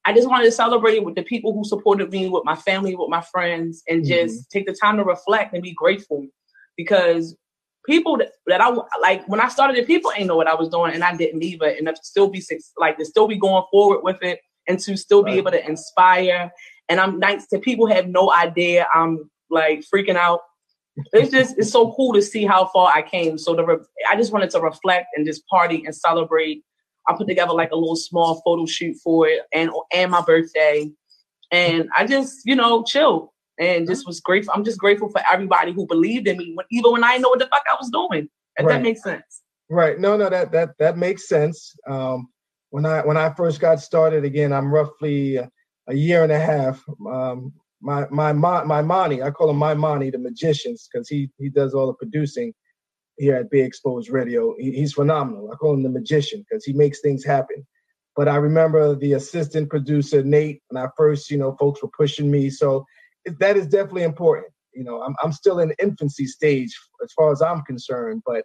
I just wanted to celebrate with the people who supported me, with my family, with my friends, and mm-hmm. just take the time to reflect and be grateful because people that, that I like when I started it, people ain't know what I was doing, and I didn't either. And to still be like to still be going forward with it, and to still be right. able to inspire. And I'm nice to people have no idea I'm like freaking out. It's just it's so cool to see how far I came. So the re- I just wanted to reflect and just party and celebrate I put together like a little small photo shoot for it and and my birthday. And I just, you know, chilled and just was grateful. I'm just grateful for everybody who believed in me when, even when I didn't know what the fuck I was doing. If right. that makes sense.
Right. No, no, that that that makes sense. Um, when I when I first got started, again, I'm roughly a, a year and a half. Um, my my my Monty, I call him my Monty, the magicians, because he he does all the producing here at Be Exposed Radio. He, he's phenomenal. I call him the magician because he makes things happen. But I remember the assistant producer Nate, when I first, you know, folks were pushing me. So that is definitely important. You know, I'm I'm still in infancy stage as far as I'm concerned, but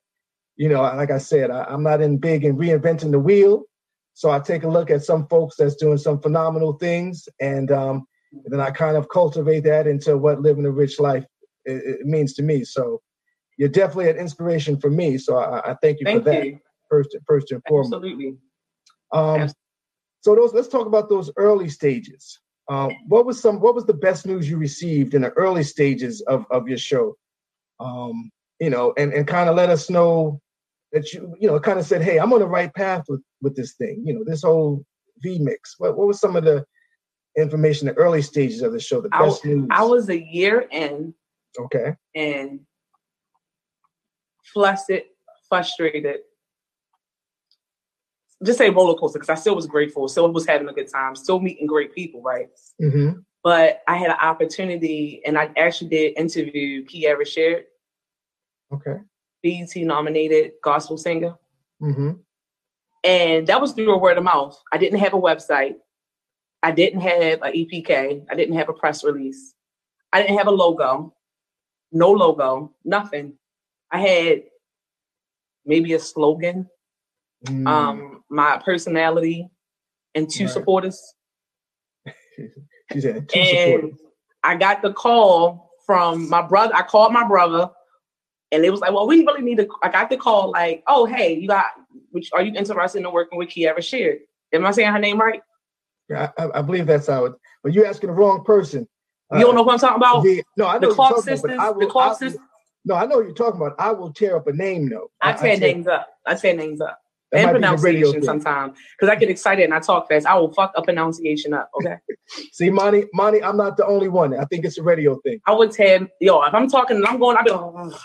you know, like I said, I, am not in big in reinventing the wheel. So I take a look at some folks that's doing some phenomenal things, and, um, and then I kind of cultivate that into what living a rich life it, it means to me. So you're definitely an inspiration for me. So I, I thank you
thank
for that.
You.
First, first and foremost.
Absolutely.
Um, so those let's talk about those early stages. Um, what was some what was the best news you received in the early stages of, of your show? Um, you know, and, and kind of let us know that you you know kind of said, hey, I'm on the right path with with this thing. You know, this whole V mix. What what was some of the information, the early stages of the show, the best
I,
news?
I was a year in.
Okay.
And flustered, frustrated. Just say roller coaster because I still was grateful, still was having a good time, still meeting great people, right?
Mm-hmm.
But I had an opportunity, and I actually did interview Kierra Sheard.
Okay.
BET nominated gospel singer.
Mm-hmm.
And that was through a word of mouth. I didn't have a website. I didn't have an EPK. I didn't have a press release. I didn't have a logo. No logo, nothing. I had maybe a slogan, mm. um, my personality, and two right. supporters.
She said two
and
supporters.
I got the call from my brother. I called my brother and it was like, well, we really need to. I got the call like, oh, hey, you got, which are you interested in working with Kierra Sheard? Am I saying her name right?
Yeah, I, I believe that's how it. But you're asking the wrong person.
You uh, don't know what I'm talking about?
The, no, I know
the Clark sisters. About, will, the Clark sisters.
No, I know what you're talking about. I will tear up a name though.
I, I tear names up. I tear names up. And pronunciation sometimes because I get excited and I talk fast. I will fuck a pronunciation up. Okay.
See, Monty, Monty, I'm not the only one. I think it's a radio thing.
I would tear yo if I'm talking and I'm going. I'll be like,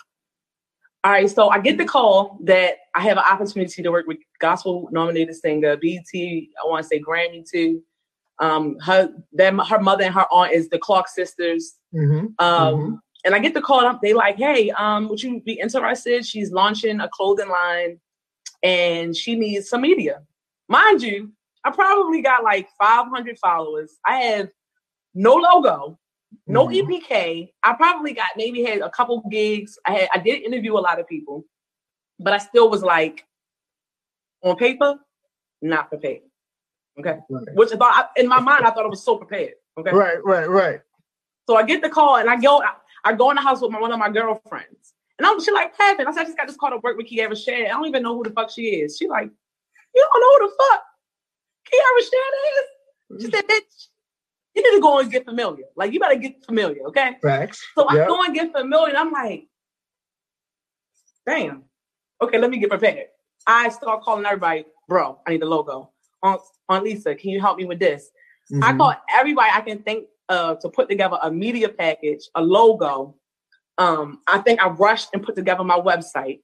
all right, so I get the call that I have an opportunity to work with gospel nominated singer BT. I want to say Grammy too. Um, her then her mother and her aunt is the Clark sisters.
Mm-hmm.
Um,
mm-hmm.
and I get the call up. They like, hey, um, would you be interested? She's launching a clothing line, and she needs some media. Mind you, I probably got like 500 followers. I have no logo. No mm-hmm. EPK. I probably got maybe had a couple gigs. I had I did interview a lot of people, but I still was like on paper, not prepared. Okay, right. which I thought in my mind I thought I was so prepared. Okay,
right, right, right.
So I get the call and I go I, I go in the house with my, one of my girlfriends, and I'm she like Pavin. I said I just got this call to work with Kierra Sheard. I don't even know who the fuck she is. She like, you don't know who the fuck Kierra Sheard is? She said, bitch, you need to go and get familiar. Like you better get familiar, okay?
Facts.
So I go and get familiar, and I'm like, damn. Okay, let me get prepared. I start calling everybody, bro. I need the logo. On on Lisa, can you help me with this? Mm-hmm. I call everybody I can think of to put together a media package, a logo. Um, I think I rushed and put together my website,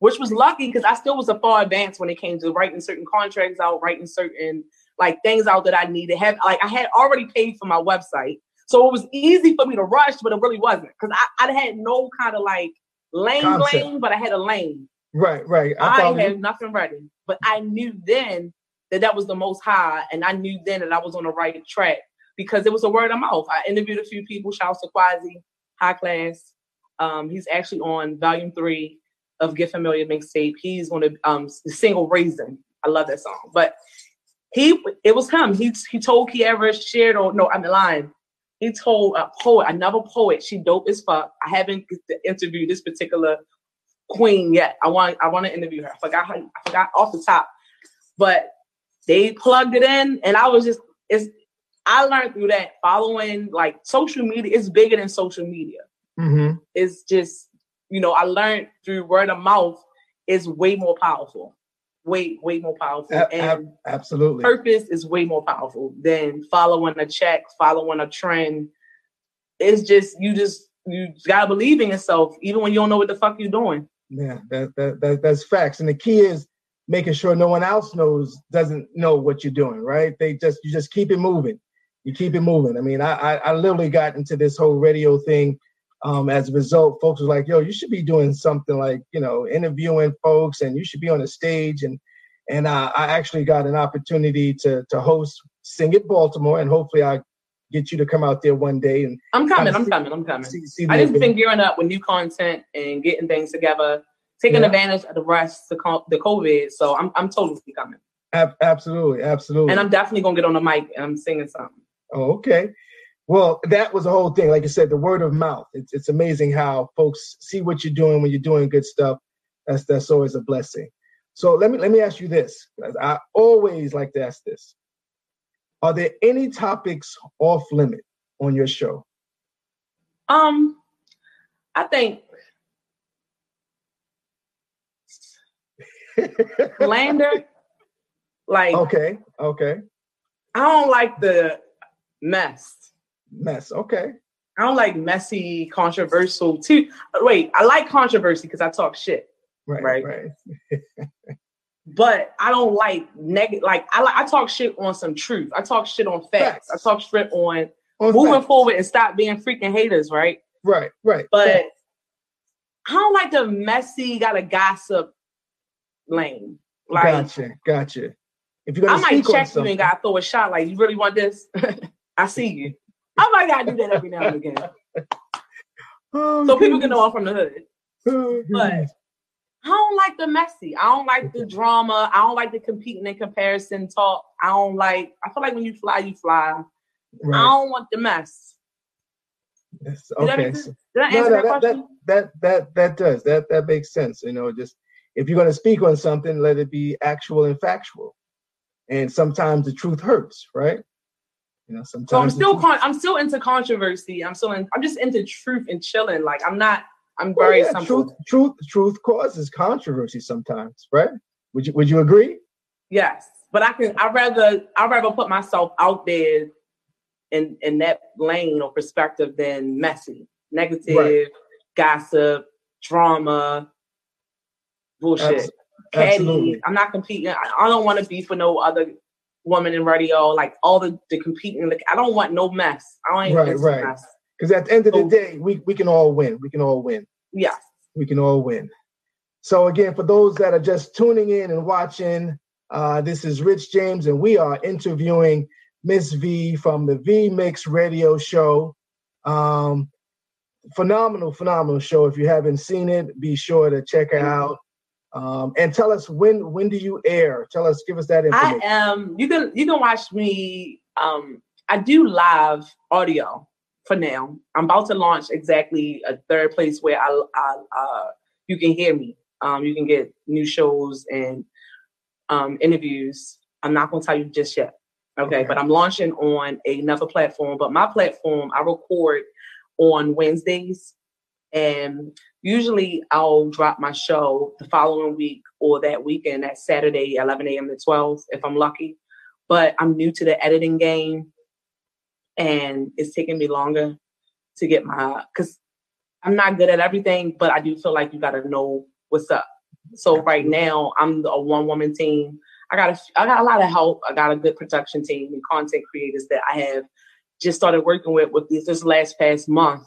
which was lucky because I still was a far advanced when it came to writing certain contracts out, writing certain like things out that I needed. Have like I had already paid for my website, so it was easy for me to rush, but it really wasn't because I, I had no kind of like lane Concept. lane, but I had a lane.
Right, right.
I, I had nothing ready, but I knew then that that was the most high, and I knew then that I was on the right track because it was a word of mouth. I interviewed a few people. Shouts to Quasi, High Class. Um, he's actually on volume three of Get Familiar mixtape. He's on the um the single Raisin. I love that song. But he it was him. He he told Kierra Sheard or no, I'm lying. He told a poet, another poet, she dope as fuck. I haven't interviewed this particular queen yet. I want I want to interview her. I forgot I forgot off the top. But they plugged it in and I was just it's I learned through that following like social media is bigger than social media.
Mm-hmm.
It's just, you know, I learned through word of mouth is way more powerful. way way more powerful,
A-
and
ab- absolutely.
purpose is way more powerful than following a check, following a trend. It's just you just you gotta believe in yourself, even when you don't know what the fuck you're doing.
Yeah, that, that, that that's facts. And the key is making sure no one else knows doesn't know what you're doing, right? They just you just keep it moving. You keep it moving. I mean, I I, I literally got into this whole radio thing. Um, as a result, folks were like, "Yo, you should be doing something like you know interviewing folks, and you should be on a stage." And and uh, I actually got an opportunity to to host Sing It Baltimore, and hopefully I get you to come out there one day and
I'm coming, I'm
see-
coming, I'm coming.
see, see
I just been gearing up with new content and getting things together, taking
Yeah.
advantage of the rest the co- the COVID. So I'm I'm totally coming,
Ab- absolutely, absolutely.
and I'm definitely gonna get on the mic and I'm singing something.
Oh, okay. Well, that was the whole thing. Like I said, the word of mouth. It's it's amazing how folks see what you're doing when you're doing good stuff. That's that's always a blessing. So let me let me ask you this. I always like to ask this. Are there any topics off limit on your show?
Um, I think Lander, like
okay, okay.
I don't like the mess.
Mess. Okay.
I don't like messy, controversial. Too. Wait, I like controversy because I talk shit,
Right,
Right.
right.
but I don't like negative. Like I like I talk shit on some truth. I talk shit on facts.
Facts.
I talk shit on
On
moving
facts.
forward and stop being freaking haters, right?
Right, right.
But. I don't like the messy, got a gossip lane. Like
gotcha, gotcha. If you're
I might check you and gotta throw a shot. Like you really want this? I see you. I might gotta do that every now and again,
Oh,
so people can know I'm from the hood.
Oh,
But. I don't like the messy. I don't like the drama. I don't like the competing and comparison talk. I don't like. I feel like when you fly, you fly. I don't want the mess.
Yes,
Did that
Okay. so-
Did I
No, no,
that
that, that that that that does that that makes sense. You know, just if you're going to speak on something, let it be actual and factual. And sometimes the truth hurts, right? You know, sometimes.
So I'm still con- I'm still into controversy. I'm still in, I'm just into truth and chilling. Like I'm not. I'm
Well,
very
yeah,
simple.
truth, truth, truth causes controversy sometimes, right? Would you Would you agree?
Yes, but I can. I rather. I rather put myself out there in in that lane or perspective than messy, negative,
Right.
gossip, drama, bullshit.
Abs-
Catty. I'm not competing. I, I don't want to be for no other woman in radio. Like all the the competing. Like I don't want no mess. I don't
Right, right.
mess.
Because at the end of the day, we we can all win. We can all win.
Yeah.
we can all win. So again, for those that are just tuning in and watching, uh, this is Rich James, and we are interviewing Miss V from the V Mix Radio Show. Um, phenomenal, phenomenal show. If you haven't seen it, be sure to check it out. Um, and tell us when when do you air? Tell us, give us that information.
I am. You can you can watch me. Um, I do live audio for now. I'm about to launch exactly a third place where I, I uh, you can hear me. Um, you can get new shows and um, interviews. I'm not going to tell you just yet. Okay,
Okay.
but I'm launching on another platform. But my platform, I record on Wednesdays, and usually I'll drop my show the following week or that weekend at Saturday, 11 a.m. to 12, if I'm lucky. But I'm new to the editing game, and it's taking me longer to get my because I'm not good at everything, but I do feel like you got to know what's up. So right now, I'm a one woman team. I got a, I got a lot of help. I got a good production team and content creators that I have just started working with with this, this last past month.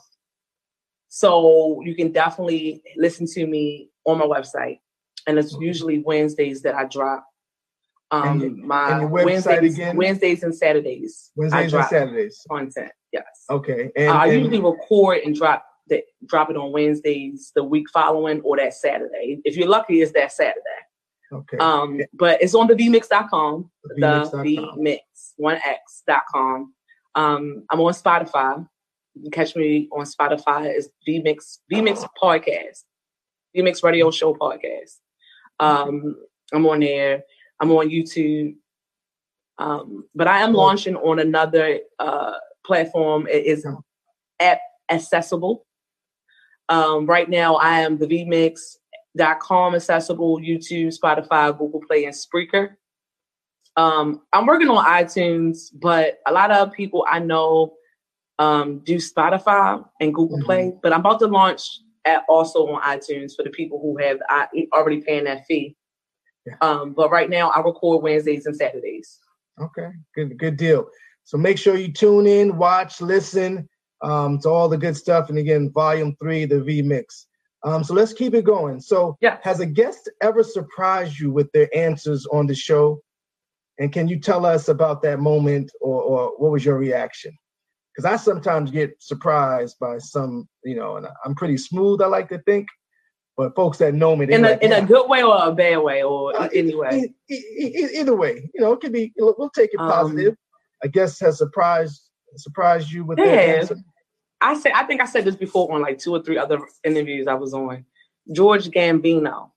So you can definitely listen to me on my website, and it's usually Wednesdays that I drop. Um,
And
my
and
Wednesdays,
again?
Wednesdays and Saturdays. I
Wednesdays and Saturdays.
content. Yes.
Okay. And,
I
and-
usually record and drop the, drop it on Wednesdays the week following or that Saturday. If you're lucky, it's that Saturday.
okay.
Um, but it's on the vmix.com, the
VMix.com.
vmix, one x.com. Um, I'm on Spotify. You can catch me on Spotify. It's vmix, vmix podcast, vmix radio show podcast. Um, I'm on there. I'm on YouTube. Um, but I am launching on another uh, platform. It is app accessible. Um, right now, I am the vmix com accessible, YouTube, Spotify, Google Play, and Spreaker. Um, I'm working on iTunes, but a lot of people I know um, do Spotify and Google mm-hmm. Play. But I'm about to launch at also on iTunes for the people who have I, already paying that fee. Yeah. Um, but right now, I record Wednesdays and Saturdays.
Okay, good, good deal. So make sure you tune in, watch, listen um, to all the good stuff. And again, Volume Three, the V Mix. Um, so let's keep it going. So,
yeah.
has a guest ever surprised you with their answers on the show? And can you tell us about that moment, or, or what was your reaction? Because I sometimes get surprised by some, you know, and I'm pretty smooth. I like to think, but folks that know me,
in a
like,
in a good way or a bad way or uh, anyway,
either way, you know, it could be. We'll take it um, positive. I guess has surprised surprised you with yeah. that.
I said I think I said this before on like two or three other interviews I was on. George Gambino.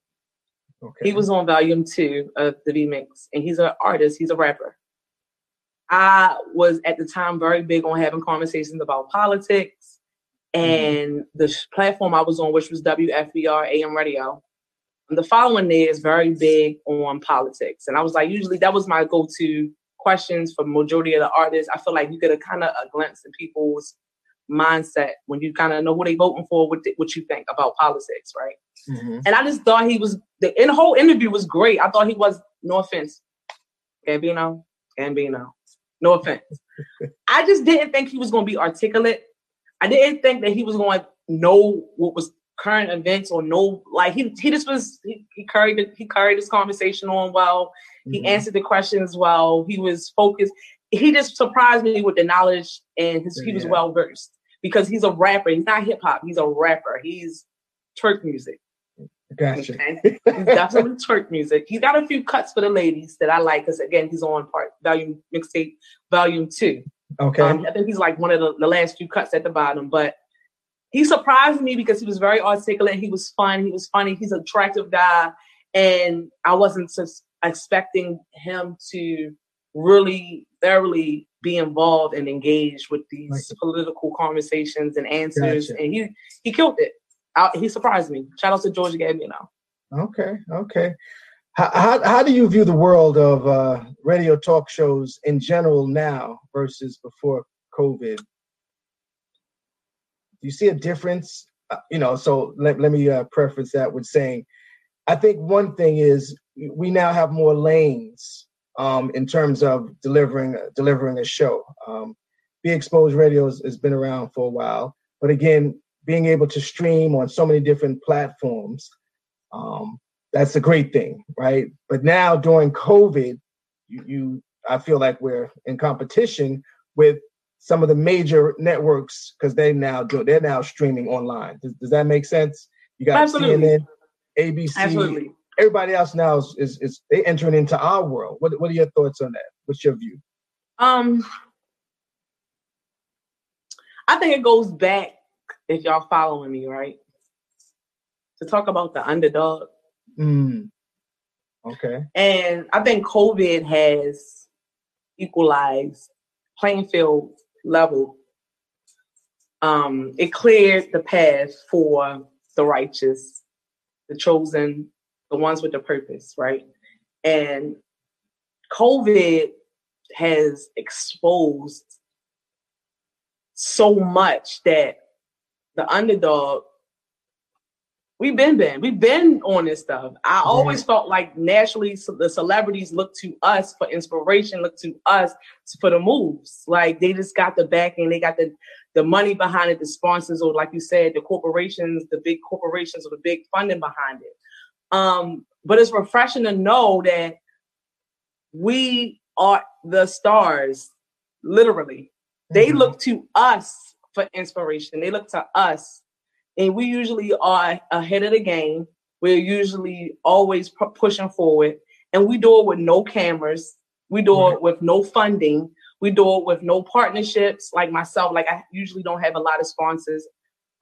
Okay. He was on volume two of the V Mix, and he's an artist. He's a rapper. I was at the time very big on having conversations about politics. Mm-hmm. And mm-hmm. the platform I was on, which was WFBR AM radio, and the following day is very big on politics. And I was like, usually that was my go to questions for majority of the artists. I feel like you get a kind of a glimpse in people's mindset when you kind of know who they voting for, what, what you think about politics, right? Mm-hmm. And I just thought he was, the, the whole interview was great. I thought he was, no offense, Gambino, Gambino. No offense. I just didn't think he was going to be articulate. I didn't think that he was going to know what was current events or know like he he just was he, he carried he carried his conversation on well. He mm-hmm. answered the questions well. He was focused. He just surprised me with the knowledge and his, yeah. he was well versed because he's a rapper. He's not hip hop. He's a rapper. He's twerk music.
Gotcha.
Okay? he's definitely twerk music. He's got a few cuts for the ladies that I like because again, he's on part volume mixtape volume two.
Okay.
Um, I think he's like one of the, the last few cuts at the bottom, but he surprised me because he was very articulate. He was fun. He was funny. He's an attractive guy, and I wasn't just expecting him to really thoroughly be involved and engaged with these right. political conversations and answers. Gotcha. And he he killed it. He surprised me. Shout out to georgia George Gambino.
Okay, okay. How, how, how do you view the world of uh, radio talk shows in general now versus before COVID? Do you see a difference? Uh, you know, so let, let me uh, preface that with saying, I think one thing is we now have more lanes um, in terms of delivering delivering a show. Um, Be Exposed Radio has, has been around for a while, but again, being able to stream on so many different platforms, um, that's a great thing, right? But now during COVID, you, you I feel like we're in competition with some of the major networks because they now do they're now streaming online. Does, does that make sense? You got Absolutely. CNN, ABC, Absolutely. everybody else now is, is, is they entering into our world. What what are your thoughts on that? What's your view?
Um, I think it goes back if y'all following me, right? To talk about the underdog.
Mm. Okay.
And I think COVID has equalized playing field level. Um, it cleared the path for the righteous, the chosen, the ones with the purpose, right? And COVID has exposed so much that the underdog, we've been been we've been on this stuff. I always felt like naturally the celebrities look to us for inspiration, look to us for the moves. Like they just got the backing, they got the the money behind it, the sponsors, or like you said, the corporations, the big corporations, or the big funding behind it. Um, but it's refreshing to know that we are the stars, literally. They mm-hmm. look to us for inspiration. They look to us, and we usually are ahead of the game. We're usually always p- pushing forward, and we do it with no cameras. We do it with no funding. We do it with no partnerships. Like myself, like I usually don't have a lot of sponsors.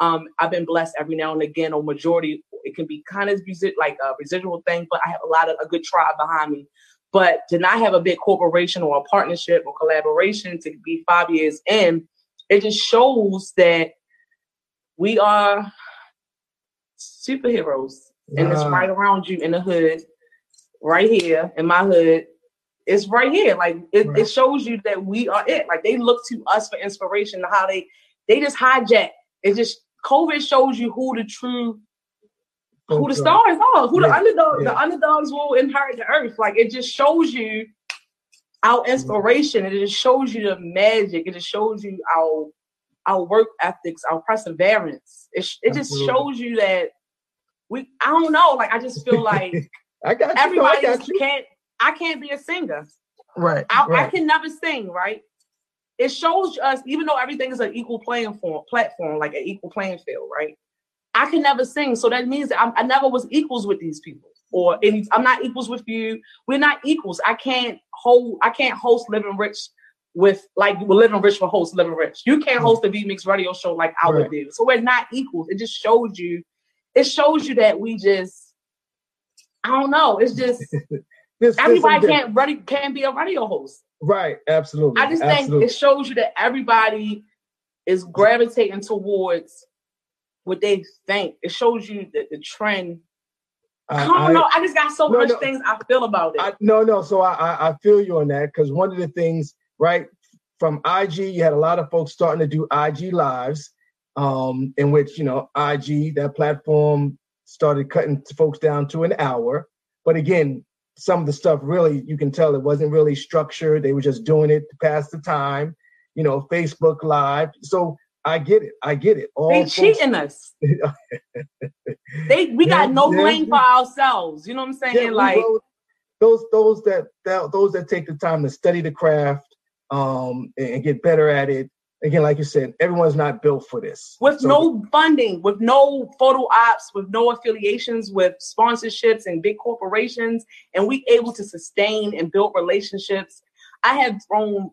Um, I've been blessed every now and again, or majority. It can be kind of like a residual thing, but I have a lot of a good tribe behind me. But to not have a big corporation or a partnership or collaboration to be five years in, it just shows that we are superheroes. and it's right around you in the hood, right here in my hood. It's right here. Like it, right. it shows you that we are it. Like they look to us for inspiration. How they they just hijack. It just COVID shows you who the true who the stars are, who yeah. the underdog, yeah. the underdogs will inherit the earth. Like it just shows you our mm-hmm. inspiration. It just shows you the magic. It just shows you our our work ethics, our perseverance. It it just shows you that we. I don't know. Like I just feel like
I got you.
everybody
I got
can't. I can't be a singer.
Right
I,
right.
I can never sing. Right. It shows us, even though everything is an equal playing form, platform, like an equal playing field, right? I can never sing, so that means that I, I never was equals with these people or any, I'm not equals with you. We're not equals. I can't hold. I can't host Living Rich with like we're Living Rich for host Living Rich. You can't host the V Mix radio show like I right. would do. So we're not equals. It just shows you. It shows you that we just. I don't know. It's just this, everybody this can't ready can't be a radio host.
Right. Absolutely.
I just
Absolutely.
think it shows you that everybody is gravitating towards what they think. It shows you that the trend I don't know. I just got so no, much no, things I feel about it. I,
no, no. So I, I feel you on that because one of the things, right, from IG, you had a lot of folks starting to do IG lives, um, in which you know IG that platform started cutting folks down to an hour. But again, some of the stuff really you can tell it wasn't really structured. They were just doing it to pass the time. You know, Facebook Live. So I get it. I get it.
All they cheating us. they we yeah, got no blame for ourselves. You know what I'm saying? Like
those those that, that those that take the time to study the craft um and get better at it. Again, like you said, everyone's not built for this.
With so, no funding, with no photo ops, with no affiliations, with sponsorships and big corporations, and we able to sustain and build relationships. I have thrown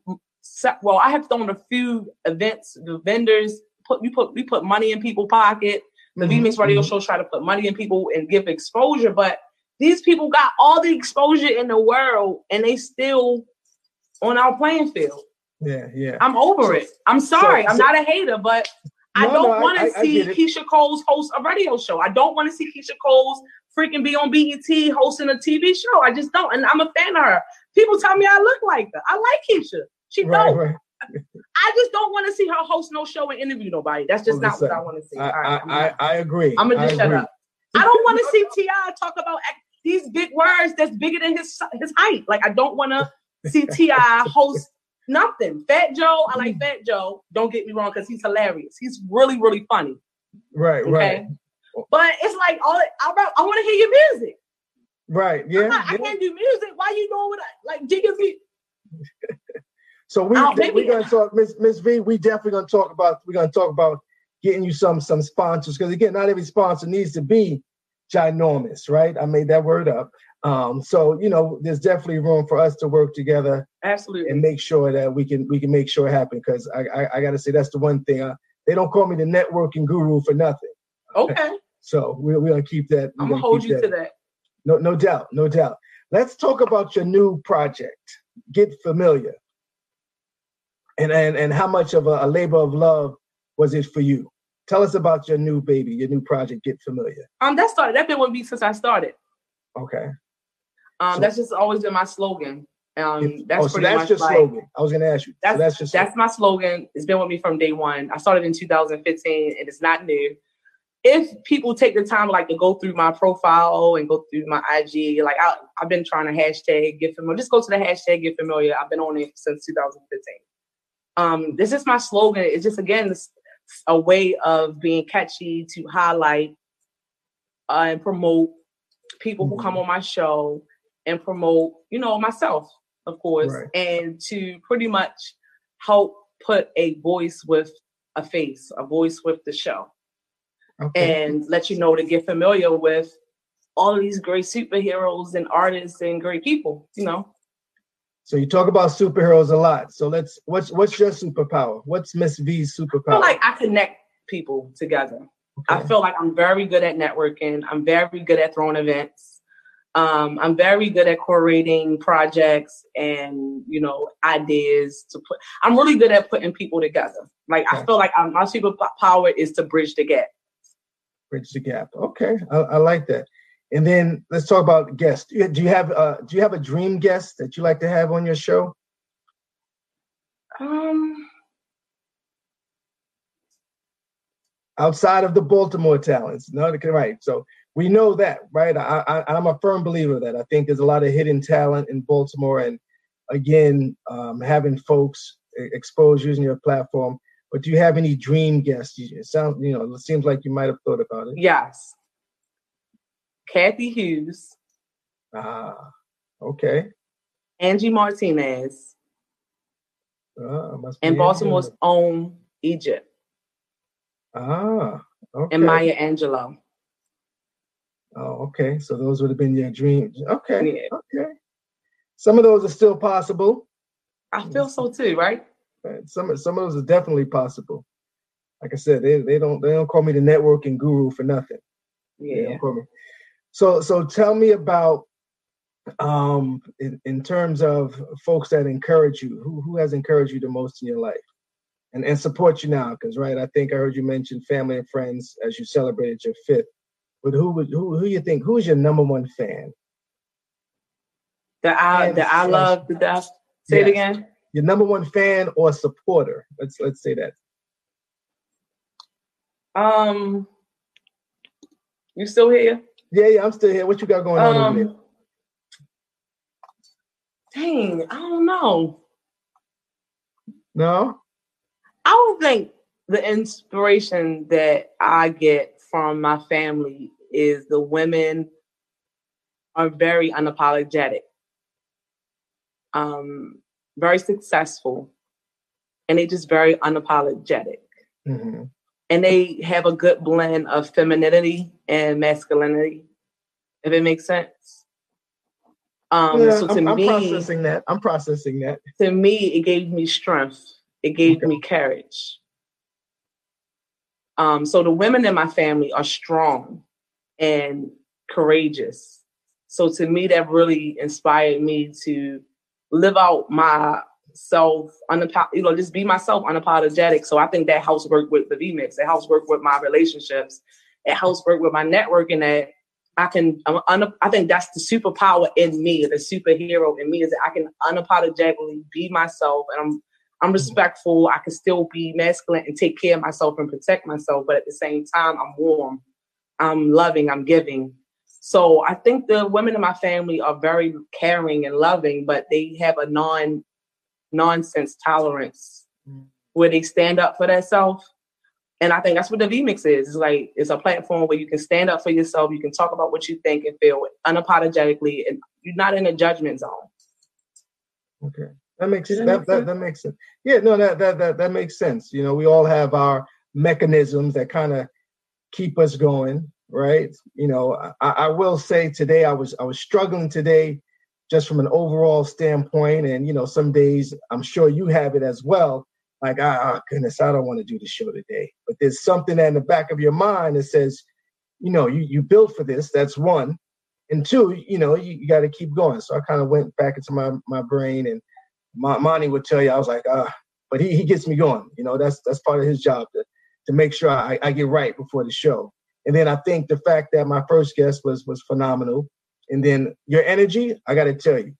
well, I have thrown a few events, the vendors put we put we put money in people's pocket. The mm-hmm. V-Mix radio mm-hmm. shows try to put money in people and give exposure, but these people got all the exposure in the world and they still on our playing field.
Yeah, yeah.
I'm over so, it. I'm sorry. So, I'm not a hater, but no, I don't want to see Keyshia Cole's host a radio show. I don't want to see Keyshia Cole's freaking be on BET hosting a TV show. I just don't. And I'm a fan of her. People tell me I look like her. I like Keyshia. She right, don't. Right. I just don't want to see her host no show and interview nobody. That's just not what I want to see. I,
right, I, I, I, agree.
I'm gonna just shut up. I don't want to see T.I. talk about these big words that's bigger than his his height. Like I don't want to see T.I. host nothing. Fat Joe, I like mm. Fat Joe. Don't get me wrong, because he's hilarious. He's really, really funny.
Right, okay? right.
But it's like all I, I want to hear your music.
Right. Yeah,
not,
yeah. I
can't do music. Why you doing with like me?
So we oh, we're gonna talk, Miss Miss V. We definitely gonna talk about we're gonna talk about getting you some some sponsors because again, not every sponsor needs to be ginormous, right? I made that word up. Um, so you know, there's definitely room for us to work together,
absolutely,
and make sure that we can we can make sure it happen. Because I, I, I got to say that's the one thing I, they don't call me the networking guru for nothing.
Okay.
so we're, we're gonna keep that.
I'm gonna hold you that. to that.
No, no doubt, no doubt. Let's talk about your new project. Get familiar and and and how much of a, a, labor of love was it for you? Tell us about your new baby, your new project. Get familiar.
Um, that started. that's been with me since I started.
Okay.
Um, so, that's just always been my slogan. Um, that's
oh, so that's your like, slogan. I was going to ask you.
That's
so that's
just that's my slogan. It's been with me from day one. I started in 2015, and it's not new. If people take the time like to go through my profile and go through my IG, like I, have been trying to hashtag get familiar. Just go to the hashtag get familiar. I've been on it since 2015 um, this is my slogan. It's just again a way of being catchy to highlight uh, and promote people who come mm-hmm. on my show and promote, you know, myself, of course, right. and to pretty much help put a voice with a face, a voice with the show, okay. and let you know to get familiar with all of these great superheroes and artists and great people, you know.
So you talk about superheroes a lot. So let's what's what's your superpower? What's Miss V's superpower? I
feel like I connect people together. Okay. I feel like I'm very good at networking. I'm very good at throwing events. Um, I'm very good at curating projects and you know ideas to put. I'm really good at putting people together. Like okay. I feel like I'm, my superpower is to bridge the gap.
Bridge the gap. Okay, I, I like that. And then let's talk about guests. Do you have uh, do you have a dream guest that you like to have on your show?
Um,
outside of the Baltimore talents, no, right? So we know that, right? I, I I'm a firm believer of that. I think there's a lot of hidden talent in Baltimore, and again, um, having folks expose using your platform. But do you have any dream guests? It sounds, you know, it seems like you might have thought about it.
Yes. Cathy Hughes.
Ah, okay.
Angie Martinez.
Ah,
and Baltimore's own Egypt.
Ah, okay.
And Maya Angelou.
Oh, okay. So those would have been your dreams. Okay. Yeah. Okay. Some of those are still possible.
I feel so too, right?
Some some of those are definitely possible. Like I said, they, they don't they don't call me the networking guru for nothing.
Yeah.
So so tell me about um in, in terms of folks that encourage you, who who has encouraged you the most in your life? And and support you now, because right, I think I heard you mention family and friends as you celebrated your fifth. But who would who who you think who is your number one fan?
That I that I love the death. Say yes. it again.
Your number one fan or supporter. Let's let's say that.
Um, you still here?
Yeah, yeah, I'm still here. What you got going on um, over there?
Dang, I don't know.
No.
I would think the inspiration that I get from my family is the women are very unapologetic um, very successful, and they just very unapologetic.
Mm-hmm.
And they have a good blend of femininity and masculinity, if it makes sense.
Um, yeah, so to I'm, me, I'm processing that. I'm processing that.
To me, it gave me strength. It gave okay. me courage. Um, so the women in my family are strong and courageous. So to me, that really inspired me to live out myself, unap- you know, just be myself unapologetic. So I think that helps work with the VMix. It helps work with my relationships. It helps work with my networking that I can, uh, un- I think that's the superpower in me, the superhero in me is that I can unapologetically be myself and I'm, I'm mm-hmm. respectful. I can still be masculine and take care of myself and protect myself. But at the same time, I'm warm. I'm loving. I'm giving. So I think the women in my family are very caring and loving, but they have a non nonsense tolerance mm. where they stand up for themselves. And I think that's what the VMix is. It's like it's a platform where you can stand up for yourself, you can talk about what you think and feel unapologetically, and you're not in a judgment zone.
Okay. That makes that, that, that, that makes sense. Yeah, no, that, that that that makes sense. You know, we all have our mechanisms that kind of keep us going right? You know, I, I will say today I was I was struggling today just from an overall standpoint. And you know, some days I'm sure you have it as well. Like, ah, oh, goodness, I don't want to do the show today. But there's something in the back of your mind that says, you know, you you built for this. That's one. And two, you know, you, you got to keep going. So I kind of went back into my my brain, and my, Monty would tell you, I was like, ah, but he he gets me going. You know, that's that's part of his job to to make sure I, I get right before the show. And then I think the fact that my first guest was was phenomenal. And then your energy, I got to tell you,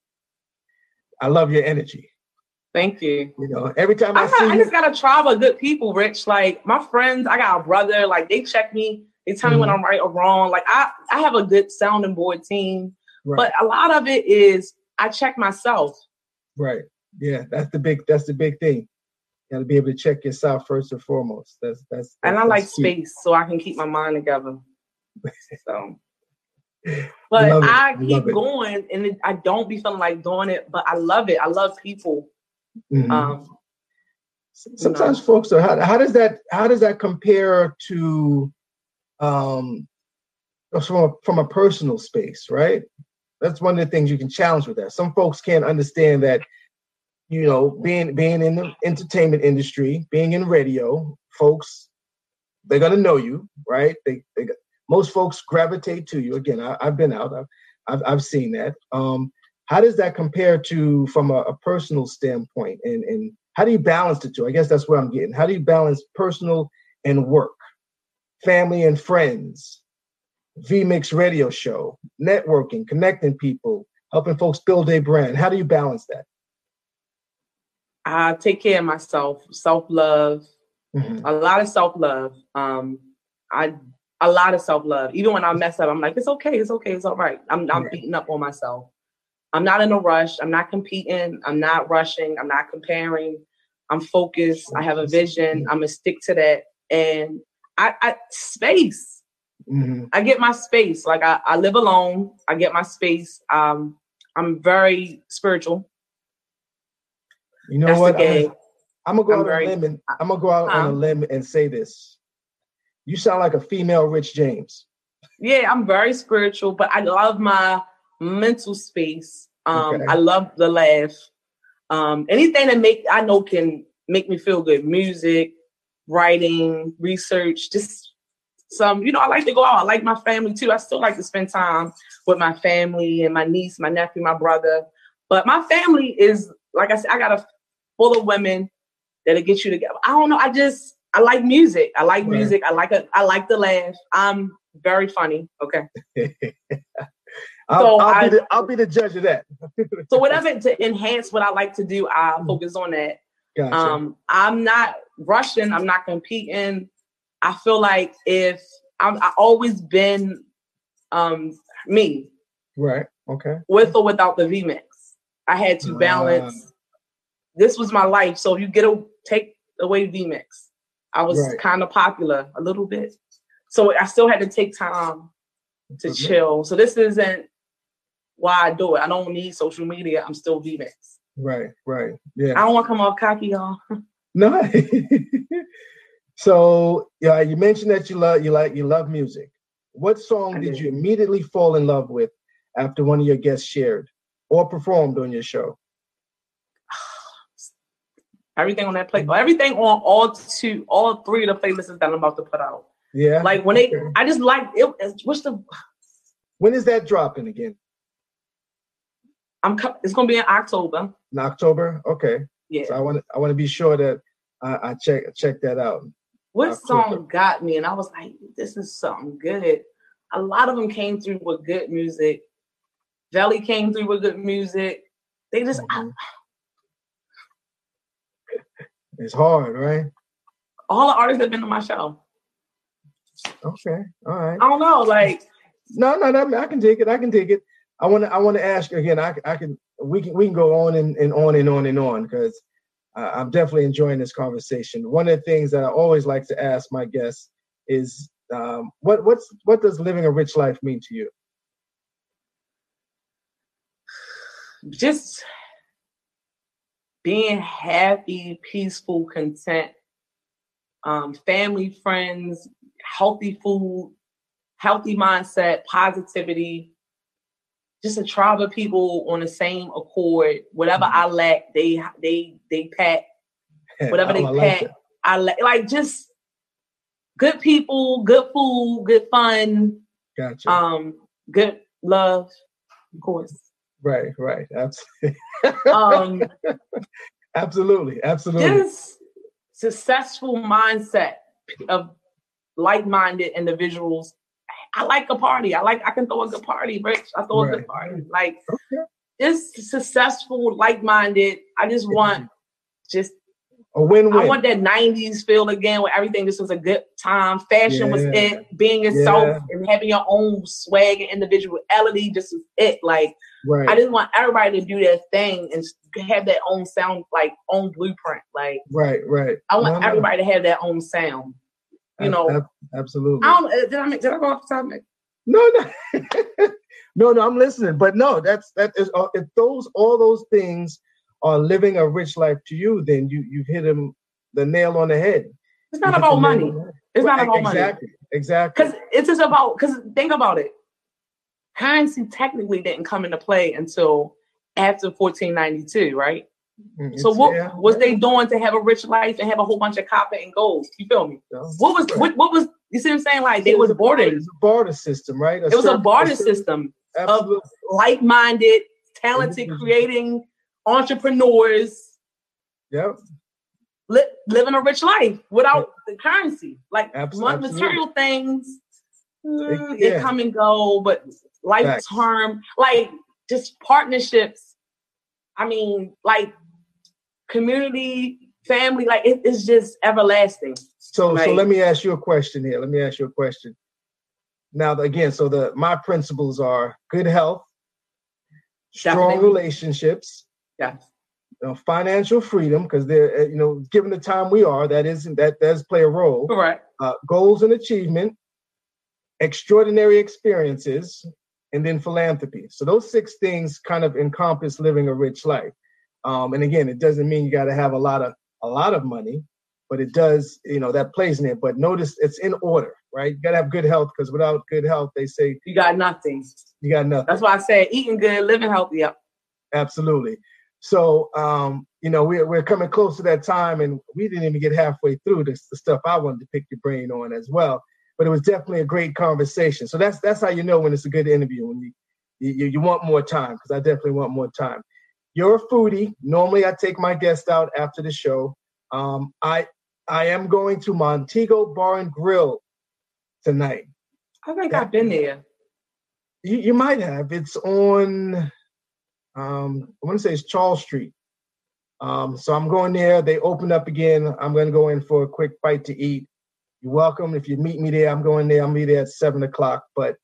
I love your energy.
Thank you.
You know, every time I, I see,
I just got a tribe of good people, Rich. Like my friends, I got a brother. Like they check me, they tell mm-hmm. me when I'm right or wrong. Like I, I have a good sounding board team, right. but a lot of it is I check myself.
Right. Yeah, that's the big. That's the big thing. You got to be able to check yourself first and foremost. That's that's. that's
and I like key. space, so I can keep my mind together. so, but I, I keep going, and it, I don't be feeling like doing it. But I love it. I love people.
Mm-hmm. Um, Sometimes you know. folks are. How, how does that? How does that compare to? Um, from a, from a personal space, right? That's one of the things you can challenge with that. Some folks can't understand that you know, being being in the entertainment industry, being in radio, folks, they're gonna know you, right? They, they most folks gravitate to you. Again, I, have been out, I've, I've, I've seen that. Um, how does that compare to from a, a personal standpoint, and and how do you balance the two? I guess that's where I'm getting. How do you balance personal and work, family and friends? vMix radio show, networking, connecting people, helping folks build a brand. How do you balance that?
I take care of myself, self love, mm-hmm. a lot of self love. Um, I a lot of self love. Even when I mess up, I'm like, it's okay, it's okay, it's all right. I'm I'm beating up on myself. I'm not in a rush. I'm not competing. I'm not rushing. I'm not comparing. I'm focused. I have a vision. I'm gonna stick to that. And I, I space. Mm-hmm. I get my space. Like I, I live alone. I get my space. Um, I'm very spiritual.
You know That's what? I'm, I'm, gonna go I'm out very, on a limb and I'm gonna go out on a limb and say this. You sound like a female Rich James.
Yeah, I'm very spiritual, but I love my mental space. Um, okay. I love the laugh. Um, anything that make I know can make me feel good. Music, writing, research, just some, you know, I like to go out. I like my family too. I still like to spend time with my family and my niece, my nephew, my brother. But my family is, like I said, I got a full of women that'll get you together. I don't know. I just I like music. I like right. music. I like a I like the laugh. I'm very funny. Okay.
I'll, so I'll, I, be the, I'll be the judge of that.
so whatever to enhance what I like to do, I mm. focus on that. Gotcha. Um, I'm not rushing. I'm not competing. I feel like if I'm, I always been um, me.
Right. Okay.
With or without the vMix, I had to balance. Uh, this was my life. So if you get a take away vMix, I was right. kind of popular a little bit. So I still had to take time to mm-hmm. chill. So this isn't why I do it. I don't need social media. I'm still vMix.
Right, right. Yeah.
I don't want to come off cocky, y'all.
No. so yeah, you mentioned that you love you like you love music. What song did you immediately fall in love with after one of your guests shared or performed on your show?
Everything on that play, everything on all two, all three of the playlists that I'm about to put out.
Yeah.
Like when they, I just like it. What's the?
When is that dropping again?
I'm. It's gonna be in October.
In October, okay.
Yeah.
So I want. I want to be sure that I, I check check that out.
What October. song got me? And I was like, this is something good. A lot of them came through with good music. Valley came through with good music. They just. Mm-hmm. I,
it's hard, right?
All the artists have been to my show.
Okay, all right.
I don't know, like.
No, no, no. I can take it. I can take it. I want to. I want to ask again. I, I can. We can. We can go on and, and on and on and on because uh, I'm definitely enjoying this conversation. One of the things that I always like to ask my guests is, um, what what's what does living a rich life mean to you?
Just being happy, peaceful, content, um, family, friends, healthy food, healthy mindset, positivity, just a tribe of people on the same accord. Whatever mm-hmm. I lack, they they they pack. Whatever they I pack, like I. Like just good people, good food, good fun.
Gotcha.
Um, good love, of course.
Right, right, absolutely. um, absolutely, absolutely.
Just successful mindset of like-minded individuals. I like a party. I like I can throw a good party, Rich. I throw right. a good party. Like okay. just successful, like-minded. I just want just
a win-win.
I want that '90s feel again, where everything just was a good time. Fashion yeah. was it. Being yourself yeah. and having your own swag and individuality just was it. Like right. I just want everybody to do their thing and have their own sound, like own blueprint. Like
right, right.
I want no, everybody no. to have their own sound you know,
absolutely.
I don't, uh, did I make, did I go off the topic?
No, no, no, no. I'm listening, but no, that's that is uh, if those all those things are living a rich life to you, then you you've hit him the nail on the head.
It's not about money. It's not about
exactly,
money.
Exactly. Exactly.
Because it's just about because think about it. Currency technically didn't come into play until after 1492, right? Mm, so what yeah. was they doing to have a rich life and have a whole bunch of copper and gold? You feel me? What was what, what was you see what I'm saying? Like they was, was boarding. It was
a barter system, right? A
it was a barter system of like-minded, talented, mm-hmm. creating entrepreneurs.
Yep.
Li- living a rich life without the currency, like Absolutely. material things. mm, yeah. they come and go, but life term, like just partnerships. I mean, like community, family, like it, it's just everlasting.
So, so let me ask you a question here. Let me ask you a question. Now, again, so the my principles are good health, strong Definitely. relationships,
yes,
you know, financial freedom, because they're uh, you know, given the time we are, that isn't that does play a role.
Correct.
Uh, goals and achievement, extraordinary experiences, and then philanthropy. So those six things kind of encompass living a rich life. Um, and again, it doesn't mean you got to have a lot of a lot of money, but it does, you know, that plays in it. But notice it's in order, right? You got to have good health because without good health, they say
you got nothing.
You got nothing.
That's why I say eating good, living healthy. Yep.
Absolutely. So, um, you know, we're, we're coming close to that time, and we didn't even get halfway through this, the stuff I wanted to pick your brain on as well. But it was definitely a great conversation. So that's that's how you know when it's a good interview when you you, you want more time because I definitely want more time. You're a foodie. Normally, I take my guest out after the show. Um, I I am going to Montego Bar and Grill tonight.
I think that, I've been there.
You, you might have. It's on um, I want to say it's Charles Street. Um, so I'm going there. They open up again. I'm going to go in for a quick bite to eat. You're welcome. If you meet me there, I'm going there. I'll be there at seven o'clock. But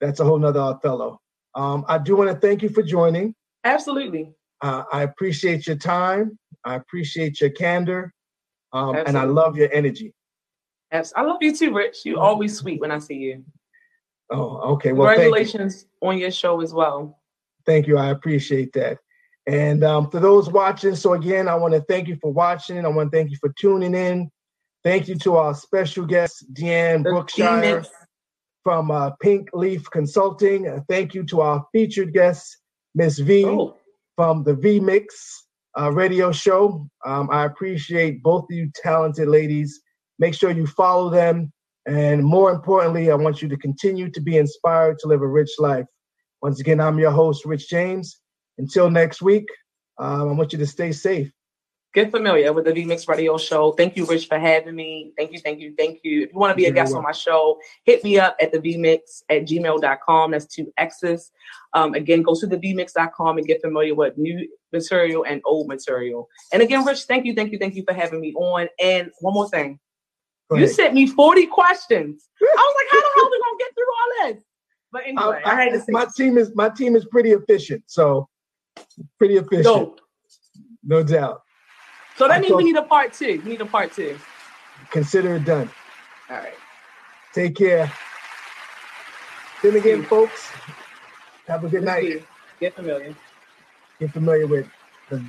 that's a whole nother Othello. Um, I do want to thank you for joining.
Absolutely.
Uh, I appreciate your time. I appreciate your candor, um, and I love your energy.
I love you too, Rich. You always sweet when I see you.
Oh, okay. Well,
congratulations you. on your show as well.
Thank you. I appreciate that. And um, for those watching, so again, I want to thank you for watching. I want to thank you for tuning in. Thank you to our special guest, Deanne the Brookshire from uh, Pink Leaf Consulting. Uh, thank you to our featured guest, Miss V oh. from the V Mix uh, radio show. Um, I appreciate both of you talented ladies. Make sure you follow them. And more importantly, I want you to continue to be inspired to live a rich life. Once again, I'm your host, Rich James. Until next week, um, I want you to stay safe.
Get familiar with the VMix Radio Show. Thank you, Rich, for having me. Thank you, thank you, thank you. If you want to be a guest on my show, hit me up at the vmix at gmail.com. That's two X's. Um, again, go to the vmix.com and get familiar with new material and old material. And again, Rich, thank you, thank you, thank you for having me on. And one more thing. You sent me 40 questions. I was like, how the hell are we gonna get through all this? But anyway, I, I, had to say
my team is my team is pretty efficient, so pretty efficient. Dope. No doubt.
So that I means we need a part two. We need a part two.
Consider it done.
All right.
Take care. Then again, folks, have a good night.
Get familiar.
Get familiar with the